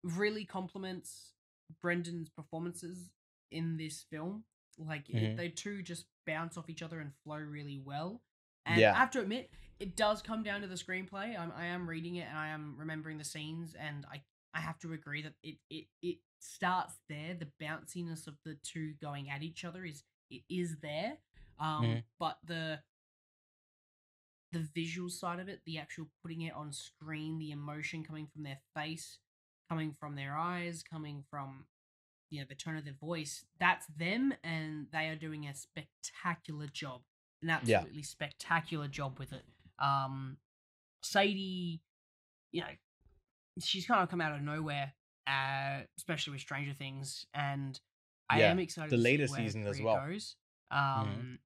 really complements Brendan's performances in this film. Like it- Mhm. they two just bounce off each other and flow really well. And Yeah. I have to admit, it does come down to the screenplay. I'm, I am reading it and I am remembering the scenes, and I I have to agree that it it it starts there. The bounciness of the two going at each other is it is there. Um, Mhm. but the the visual side of it, the actual putting it on screen, the emotion coming from their face, coming from their eyes, coming from you know the tone of their voice, that's them, and they are doing a spectacular job, an Yeah. absolutely spectacular job with it. Um, Sadie, you know, she's kind of come out of nowhere, uh, especially with Stranger Things, and I Yeah, am excited. the to see where season as well. Mm-hmm. Um,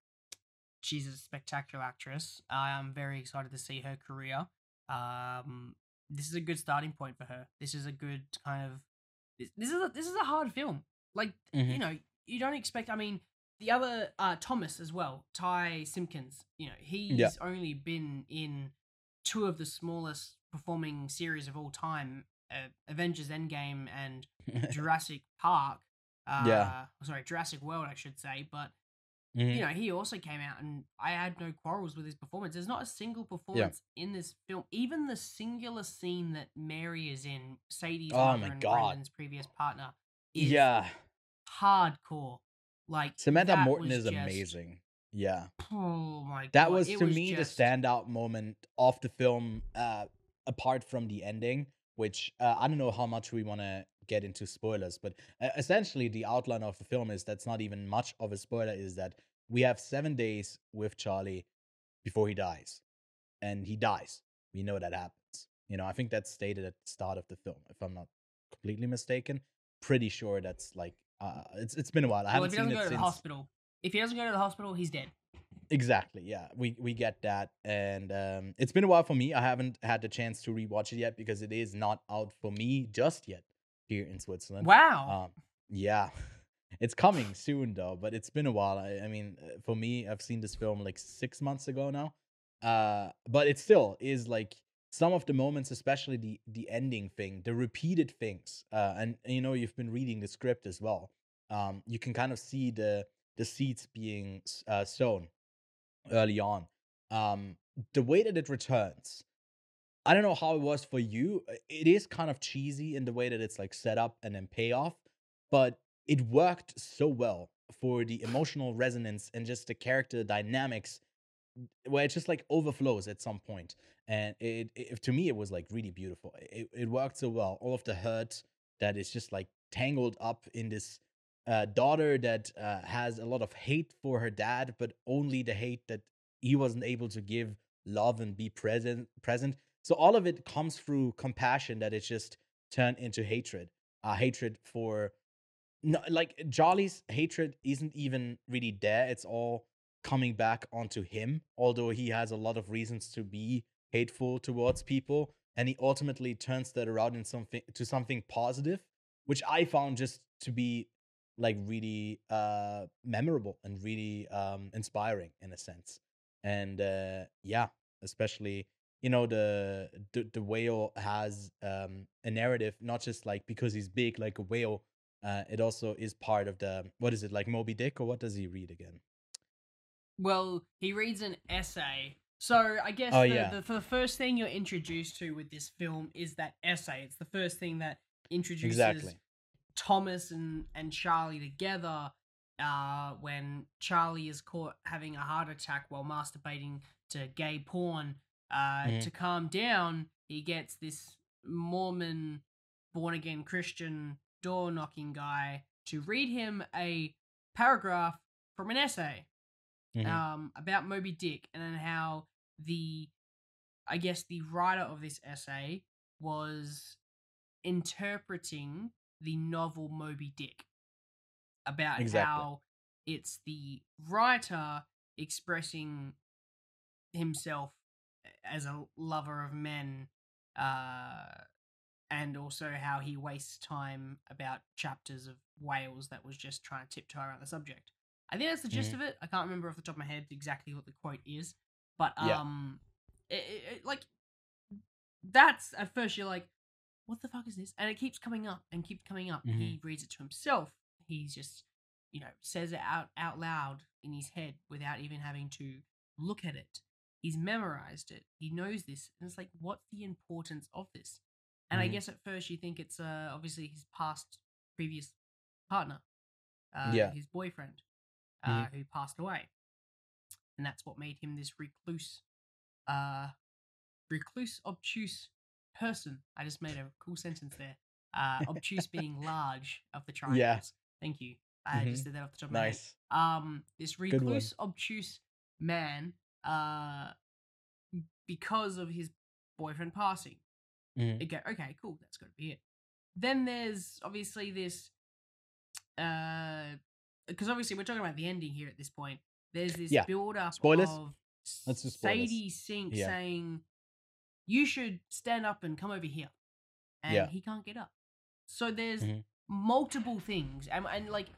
she's a spectacular actress. I am very excited to see her career. Um, this is a good starting point for her. This is a good kind of this, this is a, this is a hard film. Like you Mhm. know, you don't expect. I mean, the other uh, Thomas as well, Ty Simpkins. You know, he's only been in two of the smallest performing series of all time, uh, Avengers Endgame and Jurassic Park. Uh, Yeah. Sorry, Jurassic World, I should say. But Mhm. you know, he also came out and I had no quarrels with his performance. There's not a single performance in this film. Even the singular scene that Mary is in, Sadie's Oh my and God. Brendan's previous partner, is yeah hardcore. Like samantha morton is just- amazing yeah Oh my god, that was it to me just- the standout moment of the film uh apart from the ending which uh, i don't know how much we want to get into spoilers but uh, essentially the outline of the film is that's not even much of a spoiler is that we have seven days with charlie before he dies and he dies we know that happens you know i think that's stated at the start of the film if i'm not completely mistaken pretty sure that's like uh, it's it's been a while i Well, haven't if he doesn't seen go it to the since hospital, if he doesn't go to the hospital, he's dead. Exactly. Yeah, we we get that, and um, it's been a while for me. I haven't had the chance to rewatch it yet because it is not out for me just yet here in Switzerland. Wow. Um, yeah, it's coming soon though, but it's been a while. I, I mean, uh, for me, I've seen this film like six months ago now. Uh, but it still is like some of the moments, especially the the ending thing, the repeated things. Uh, and you know, you've been reading the script as well. Um, you can kind of see the the seeds being uh, sown early on. Um, the way that it returns, I don't know how it was for you. uh, It is kind of cheesy in the way that it's like set up and then payoff, but it worked so well for the emotional resonance and just the character dynamics where it just like overflows at some point. and it, it to me it was like really beautiful it, it worked so well all of the hurt that is just like tangled up in this uh, daughter that uh, has a lot of hate for her dad but only the hate that he wasn't able to give love and be present present So all of it comes through compassion that it's just turned into hatred. Uh, hatred for no, like Jolly's hatred isn't even really there. It's all coming back onto him, although he has a lot of reasons to be hateful towards people, and he ultimately turns that around in something to something positive, which I found just to be like really uh memorable and really um inspiring in a sense. And uh yeah, especially you know the the, the whale has um a narrative not just like because he's big like a whale uh it also is part of the what is it like moby dick or what does he read again Well, he reads an essay. So I guess Oh, the, yeah. the, the first thing you're introduced to with this film is that essay. It's the first thing that introduces exactly Thomas and, and Charlie together uh, when Charlie is caught having a heart attack while masturbating to gay porn. Uh. To calm down, he gets this Mormon, born again Christian door knocking guy to read him a paragraph from an essay Mhm. um, about Moby Dick and then how the, I guess, the writer of this essay was interpreting the novel Moby Dick about Exactly. how it's the writer expressing himself as a lover of men uh, and also how he wastes time about chapters of whales that was just trying to tiptoe around the subject. I think that's the gist Mhm. of it. I can't remember off the top of my head exactly what the quote is, but Yeah. um, it, it, it- like that's at first you're like, what the fuck is this? And it keeps coming up and keeps coming up. Mhm. He reads it to himself. He's just, you know, says it out out loud in his head without even having to look at it. He's memorized it. He knows this, and it's like, what's the importance of this? And I Mhm. guess at first you think it's uh, obviously his past previous partner, uh, Yeah. his boyfriend, uh, who passed away, and that's what made him this recluse, uh, recluse, obtuse person. I just made a cool sentence there. Uh, obtuse being large of the triangles. Thank you. I Mhm. just did that off the top of my head nice um this recluse obtuse man uh because of his boyfriend passing Mhm. it go okay cool that's got to be it then there's obviously this uh because obviously we're talking about the ending here at this point there's this Yeah. build up Spoilers? of Let's do spoilers. sadie sink Yeah. saying you should stand up and come over here and Yeah. he can't get up so there's Mhm. multiple things and, and like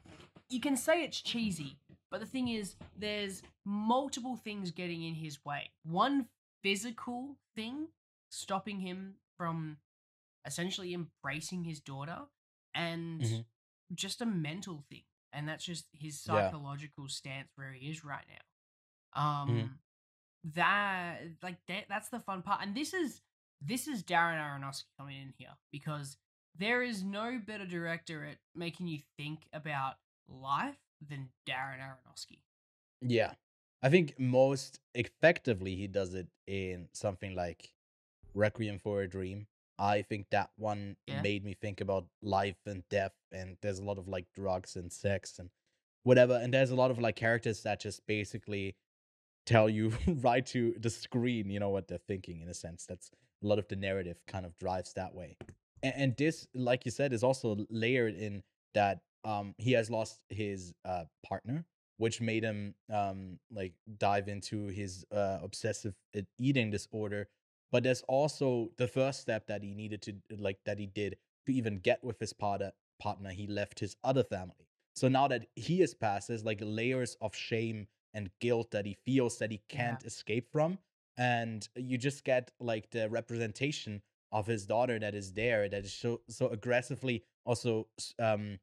you can say it's cheesy but the thing is there's multiple things getting in his way one physical thing stopping him from essentially embracing his daughter and Mhm. just a mental thing and that's just his Yeah. psychological stance where he is right now um Mhm. that like that that's the fun part and this is this is darren aronofsky coming in here because there is no better director at making you think about life than darren aronofsky Yeah. I think most effectively he does it in something like Requiem for a Dream. I think that one Yeah. made me think about life and death and there's a lot of like drugs and sex and whatever and there's a lot of like characters that just basically tell you right to the screen, you know what they're thinking in a sense. That's a lot of the narrative kind of drives that way. And, and this like you said is also layered in that um he has lost his uh partner which made him um like dive into his uh obsessive eating disorder but there's also the first step that he needed to like that he did to even get with his partner partner he left his other family. So now that he is past there's like layers of shame and guilt that he feels that he can't escape from and you just get like the representation of his daughter that is there that is so so aggressively also um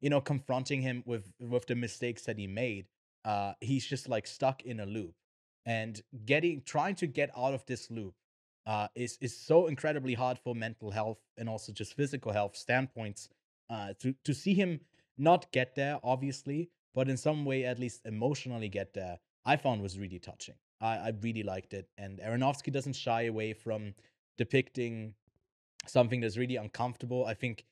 you know confronting him with with the mistakes that he made uh he's just like stuck in a loop. And getting trying to get out of this loop uh is is so incredibly hard for mental health and also just physical health standpoints uh to to see him not get there obviously but in some way at least emotionally get there i found was really touching. I i really liked it. And aronofsky doesn't shy away from depicting something that's really uncomfortable. I think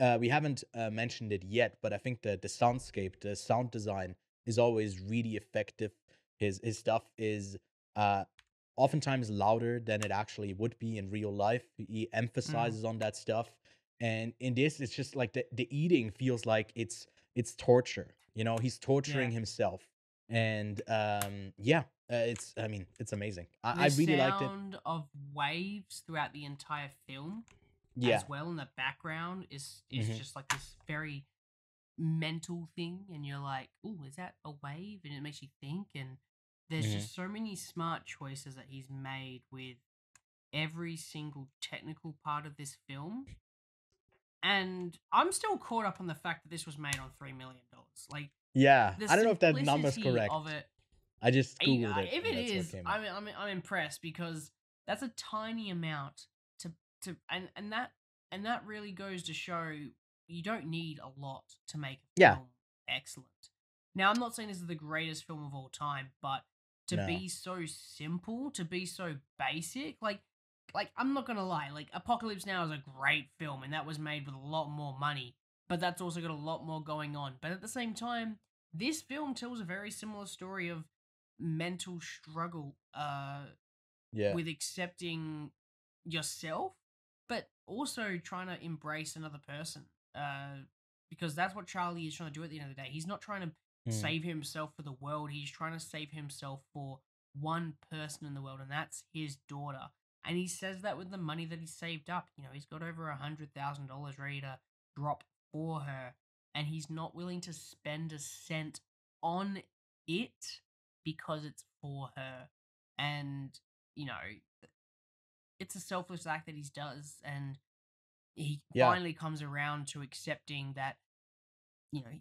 uh, we haven't uh, mentioned it yet, but I think the the soundscape, the sound design is always really effective. His his stuff is uh oftentimes louder than it actually would be in real life. He emphasizes on that stuff, and in this, it's just like the the eating feels like it's it's torture. You know, he's torturing himself, and um, yeah, uh, it's I mean, it's amazing. I, I really liked it. sound of waves throughout the entire film Yeah, as well in the background is is Mhm. just like this very mental thing and you're like oh is that a wave and it makes you think and there's Mhm. just so many smart choices that he's made with every single technical part of this film and i'm still caught up on the fact that this was made on three million dollars like yeah. I don't know if that number's correct. of it I just googled I- it. If it is. I'm, I'm I'm impressed because that's a tiny amount to and and that and that really goes to show you don't need a lot to make a Yeah. excellent. Now, I'm not saying this is the greatest film of all time, but to No. be so simple, to be so basic, like like I'm not gonna lie, like Apocalypse Now is a great film, and that was made with a lot more money, but that's also got a lot more going on. But at the same time, this film tells a very similar story of mental struggle uh yeah, with accepting yourself also trying to embrace another person uh because that's what charlie is trying to do at the end of the day. He's not trying to Mm. save himself for the world. He's trying to save himself for one person in the world and that's his daughter. And he says that with the money that he saved up. You know he's got over a hundred thousand dollars ready to drop for her and he's not willing to spend a cent on it because it's for her. And you know it's a selfless act that he does and he Yeah. finally comes around to accepting that you know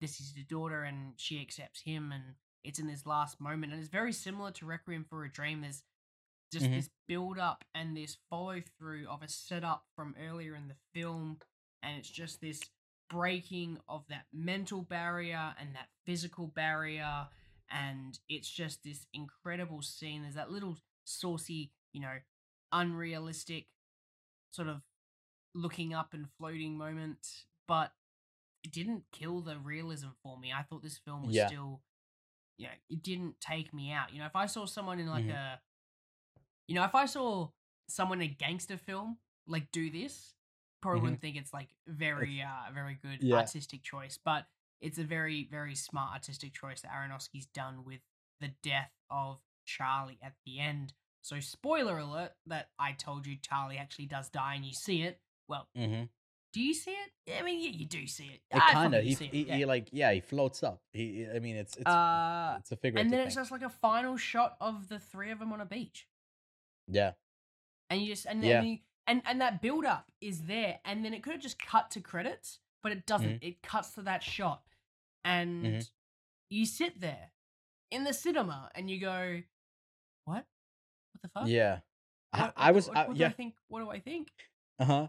this is his daughter and she accepts him and it's in this last moment and it's very similar to requiem for a dream there's just Mhm. this build up and this follow through of a setup from earlier in the film and it's just this breaking of that mental barrier and that physical barrier and it's just this incredible scene there's that little saucy you know unrealistic sort of looking up and floating moment but it didn't kill the realism for me i thought this film was Yeah. still you know it didn't take me out you know if i saw someone in like Mhm. a you know if i saw someone in a gangster film like do this probably Mhm. wouldn't think it's like very uh very good Yeah. artistic choice but it's a very very smart artistic choice that aronofsky's done with the death of charlie at the end so spoiler alert that i told you charlie actually does die and you see it well hmm do you see it i mean yeah, you do see it It kind of he, he, yeah. he like yeah he floats up. He I mean it's it's uh it's a figure. and then it's just like a final shot of the three of them on a beach yeah and you just and Yeah. then you, and and that build up is there and then it could have just cut to credits but it doesn't Mm-hmm. it cuts to that shot and you sit there in the cinema and you go what the fuck yeah. I, What- I what- was what, I, what do yeah I think what do I think Uh huh.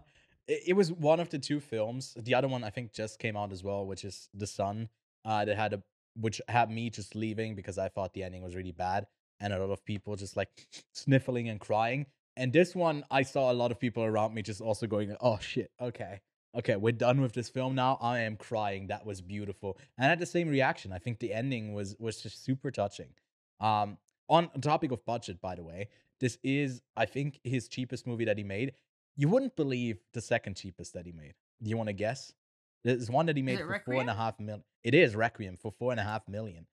It, it was one of the two films. The other one I think just came out as well, which is The Sun. Uh, that had a which had me just leaving because I thought the ending was really bad, and a lot of people just like sniffling and crying. And this one, I saw a lot of people around me just also going, "Oh shit, okay, okay, we're done with this film now." I am crying. That was beautiful, and I had the same reaction. I think the ending was was just super touching. Um, on topic of budget, by the way, this is I think his cheapest movie that he made. You wouldn't believe the second cheapest that he made. Do you want to guess? There's one that he made for four and a Requiem? half million. It is Requiem for four and a half million.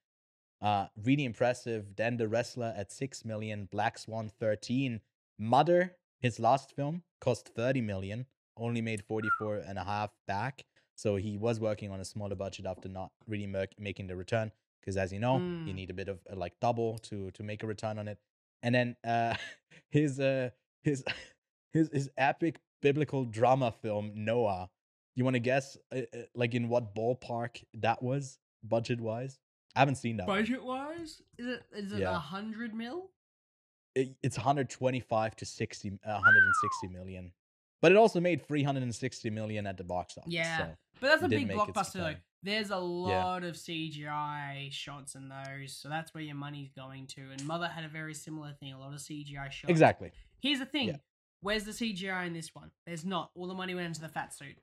Uh, really impressive. Then The Wrestler at six million. Black Swan thirteen. Mother, his last film, cost thirty million. Only made 44 and a half back. So he was working on a smaller budget after not really mer- making the return. Because as you know, you Mm. need a bit of uh, like double to to make a return on it. And then uh, his uh his his his epic biblical drama film Noah. You want to guess uh, uh, like in what ballpark that was budget wise? I haven't seen that. budget wise is it is it a Yeah. hundred mil It- it's 125 to 60 uh, 160 million. But it also made 360 million at the box office. Yeah. So. But that's a big blockbuster though. There's a lot of CGI shots in those, so that's where your money's going to. And Mother had a very similar thing, a lot of CGI shots. Exactly. Here's the thing. Yeah. Where's the CGI in this one? There's not. All the money went into the fat suit.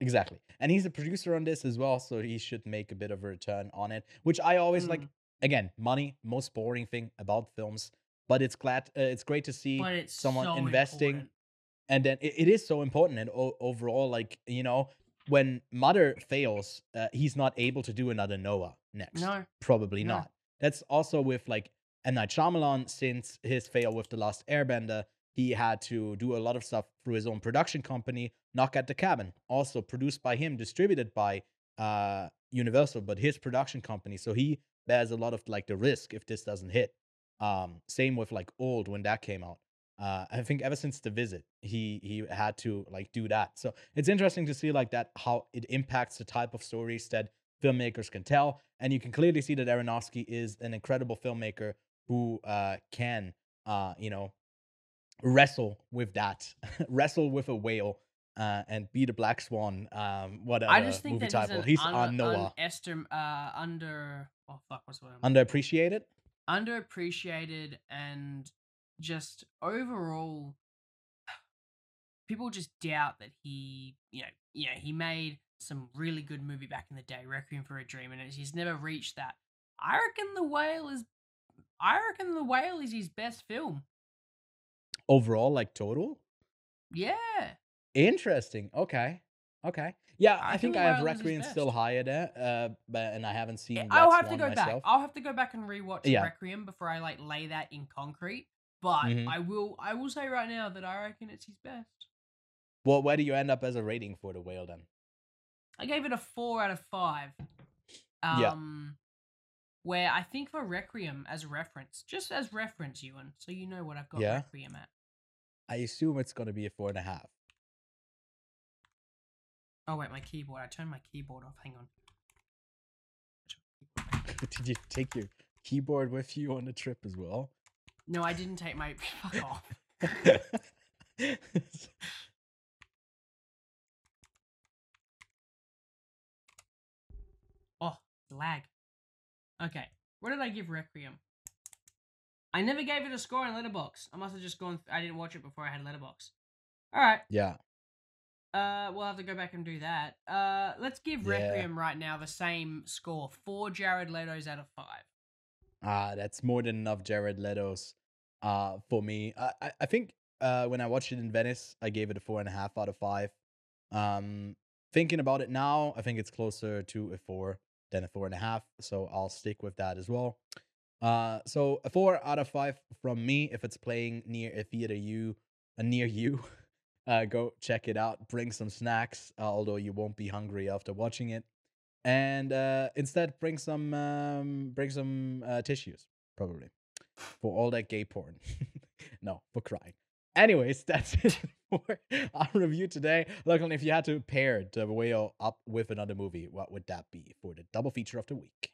Exactly. And he's a producer on this as well, so he should make a bit of a return on it, which I always like Mm. again, money, most boring thing about films. But it's glad, uh, it's great to see someone so investing important. and then it, it is so important and o- overall like you know when mother fails uh, he's not able to do another noah next No. probably No. not that's also with like M. Night Shyamalan since his fail with the last airbender he had to do a lot of stuff through his own production company knock at the cabin also produced by him distributed by uh universal but his production company so he bears a lot of like the risk if this doesn't hit um same with like old when that came out uh, I think ever since the visit, he he had to like do that. So it's interesting to see like that how it impacts the type of stories that filmmakers can tell, and you can clearly see that Aronofsky is an incredible filmmaker who uh, can uh, you know wrestle with that, wrestle with a whale, uh, and be the black swan. Um, whatever I just think movie that title. he's, an on un- Noah. unestim- uh, under oh fuck what's the word? Underappreciated. underappreciated and just overall people just doubt that he you know yeah he made some really good movie back in the day requiem for a dream and he's never reached that i reckon the whale is i reckon the whale is his best film Overall, like total. yeah Interesting. Okay. Okay. Yeah, I I, think think I have Wild is his Requiem still higher there, uh, but and I haven't seen. Yeah, i'll have to go back i'll have to go back and rewatch Yeah. requiem before i like lay that in concrete but Mhm. i will i will say right now that i reckon it's his best Well, where do you end up as a rating for the whale then? I gave it a four out of five. Yeah. Um, Where I think for Requiem as a reference, just as reference, Ewan, so you know what I've got Yeah. Requiem at. I assume it's gonna be a four and a half. Oh wait, my keyboard. I turned my keyboard off. Hang on. Did you take your keyboard with you on the trip as well? No, I didn't take my. Fuck off. Oh, lag. Okay, what did I give Requiem? I never gave it a score in Letterboxd. I must have just gone. I didn't watch it before I had Letterboxd. All right. yeah. Uh, we'll have to go back and do that. Uh, let's give Yeah. Requiem right now the same score: four Jared Leto's out of five. Ah, that's more than enough Jared Leto's uh for me. I I, think uh when I watched it in Venice, I gave it a four and a half out of five. Um thinking about it now, I think it's closer to a four than a four and a half. So I'll stick with that as well. Uh so a four out of five from me if it's playing near a theater you uh, near you. Uh, go check it out. Bring some snacks, uh, although you won't be hungry after watching it and uh, instead bring some um, bring some uh, tissues probably for all that gay porn. no, for crying. Anyways, that's it for our review today. Look, if you had to pair the whale up with another movie, what would that be for the double feature of the week?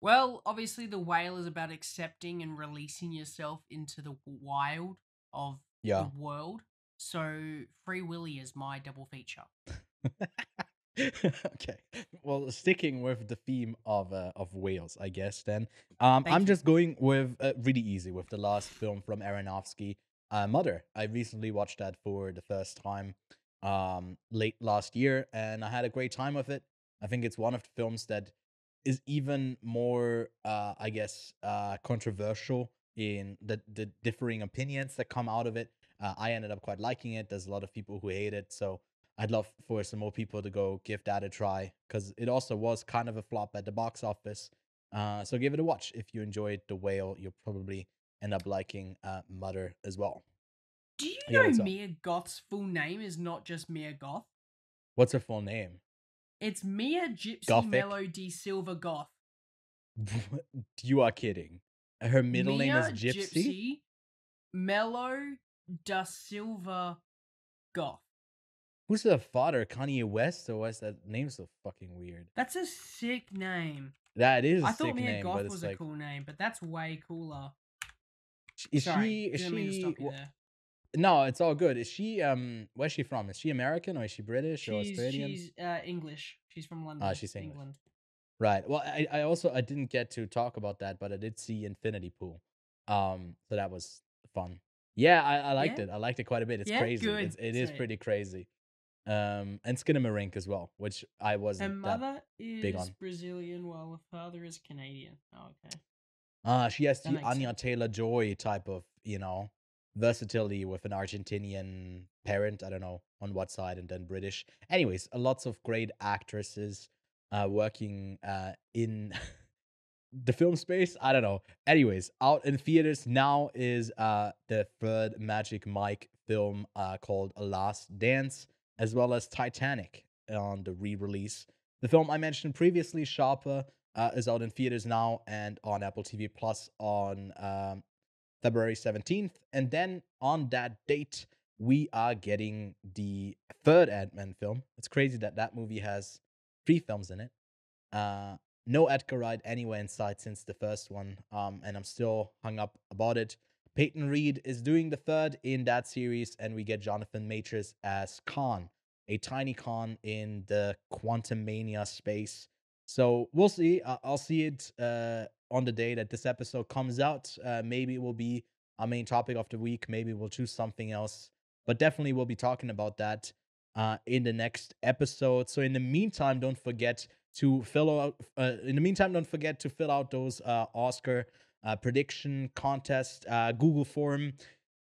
Well, obviously, the whale is about accepting and releasing yourself into the wild of Yeah. the world. So, Free Willy is my double feature. okay. Well, sticking with the theme of uh, of whales, I guess. Then, um, Thank I'm you. just going with uh, really easy with the last film from Aronofsky, uh, Mother. I recently watched that for the first time, um, late last year, and I had a great time with it. I think it's one of the films that is even more, uh, I guess, uh, controversial in the the differing opinions that come out of it. Uh, I ended up quite liking it. There's a lot of people who hate it, so I'd love for some more people to go give that a try because it also was kind of a flop at the box office. Uh, so give it a watch if you enjoyed The Whale. You'll probably end up liking uh, Mother as well. Do you Yeah, know? Mia Goth's full name is not just Mia Goth? What's her full name? It's Mia Gypsy Gothic? Melody Silver Goth. you are kidding. Her middle name is Mia Gypsy. Mello da Silva Goth. Who's the father? Kanye West? Or why's that name so fucking weird? That's a sick name. That is a I thought Mia name, Goth was like, a cool name, but that's way cooler. is Sorry, she? Is didn't mean to she? stop you there. No, it's all good. Is she? Um, where's she from? Is she American or is she British or She's, Australian? she's uh, English. She's from London. Ah, she's English. England. Right. Well, I, I also I didn't get to talk about that, but I did see Infinity Pool. Um, so that was fun. Yeah, I, I liked Yeah? it. I liked it quite a bit. It's Yeah? crazy. Good. It's, it is pretty crazy. Um, and Skinamarink as well, which I wasn't. that- mother is big on. Brazilian, while her father is Canadian. Oh, okay. Ah, she has That the Anya sense. Taylor Joy type of, you know, versatility with an Argentinian parent. I don't know on what side, and then British. Anyways, uh, lots of great actresses uh, working uh, in the film space. I don't know. Anyways, out in theaters now is uh, the third Magic Mike film uh, called A Last Dance, as well as Titanic on the re-release. The film I mentioned previously, Sharper, uh, is out in theaters now and on Apple TV Plus on um, February 17th. And then on that date, we are getting the third Ant Man film. It's crazy that that movie has three films in it. Uh, no Edgar Wright anywhere in sight since the first one, um, and I'm still hung up about it. Peyton Reed is doing the third in that series, and we get Jonathan Majors as Kang, a tiny Kang in the Quantumania space. So we'll see. I'll see it uh, on the day that this episode comes out. Uh, maybe it will be our main topic of the week. Maybe we'll choose something else, but definitely we'll be talking about that uh, in the next episode. So in the meantime, don't forget to fill out. Uh, in the meantime, don't forget to fill out those uh, Oscar uh, prediction contest uh, Google form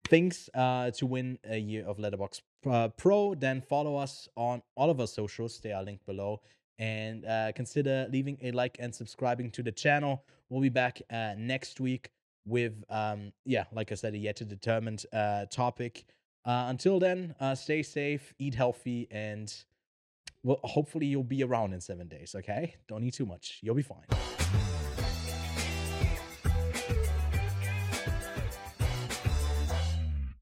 things uh, to win a year of Letterboxd uh, Pro. Then follow us on all of our socials. They are linked below. And uh, consider leaving a like and subscribing to the channel. We'll be back uh, next week with, um, yeah, like I said, a yet to determined uh, topic. Uh, until then, uh, stay safe, eat healthy, and well, hopefully you'll be around in seven days. Okay, don't eat too much. You'll be fine.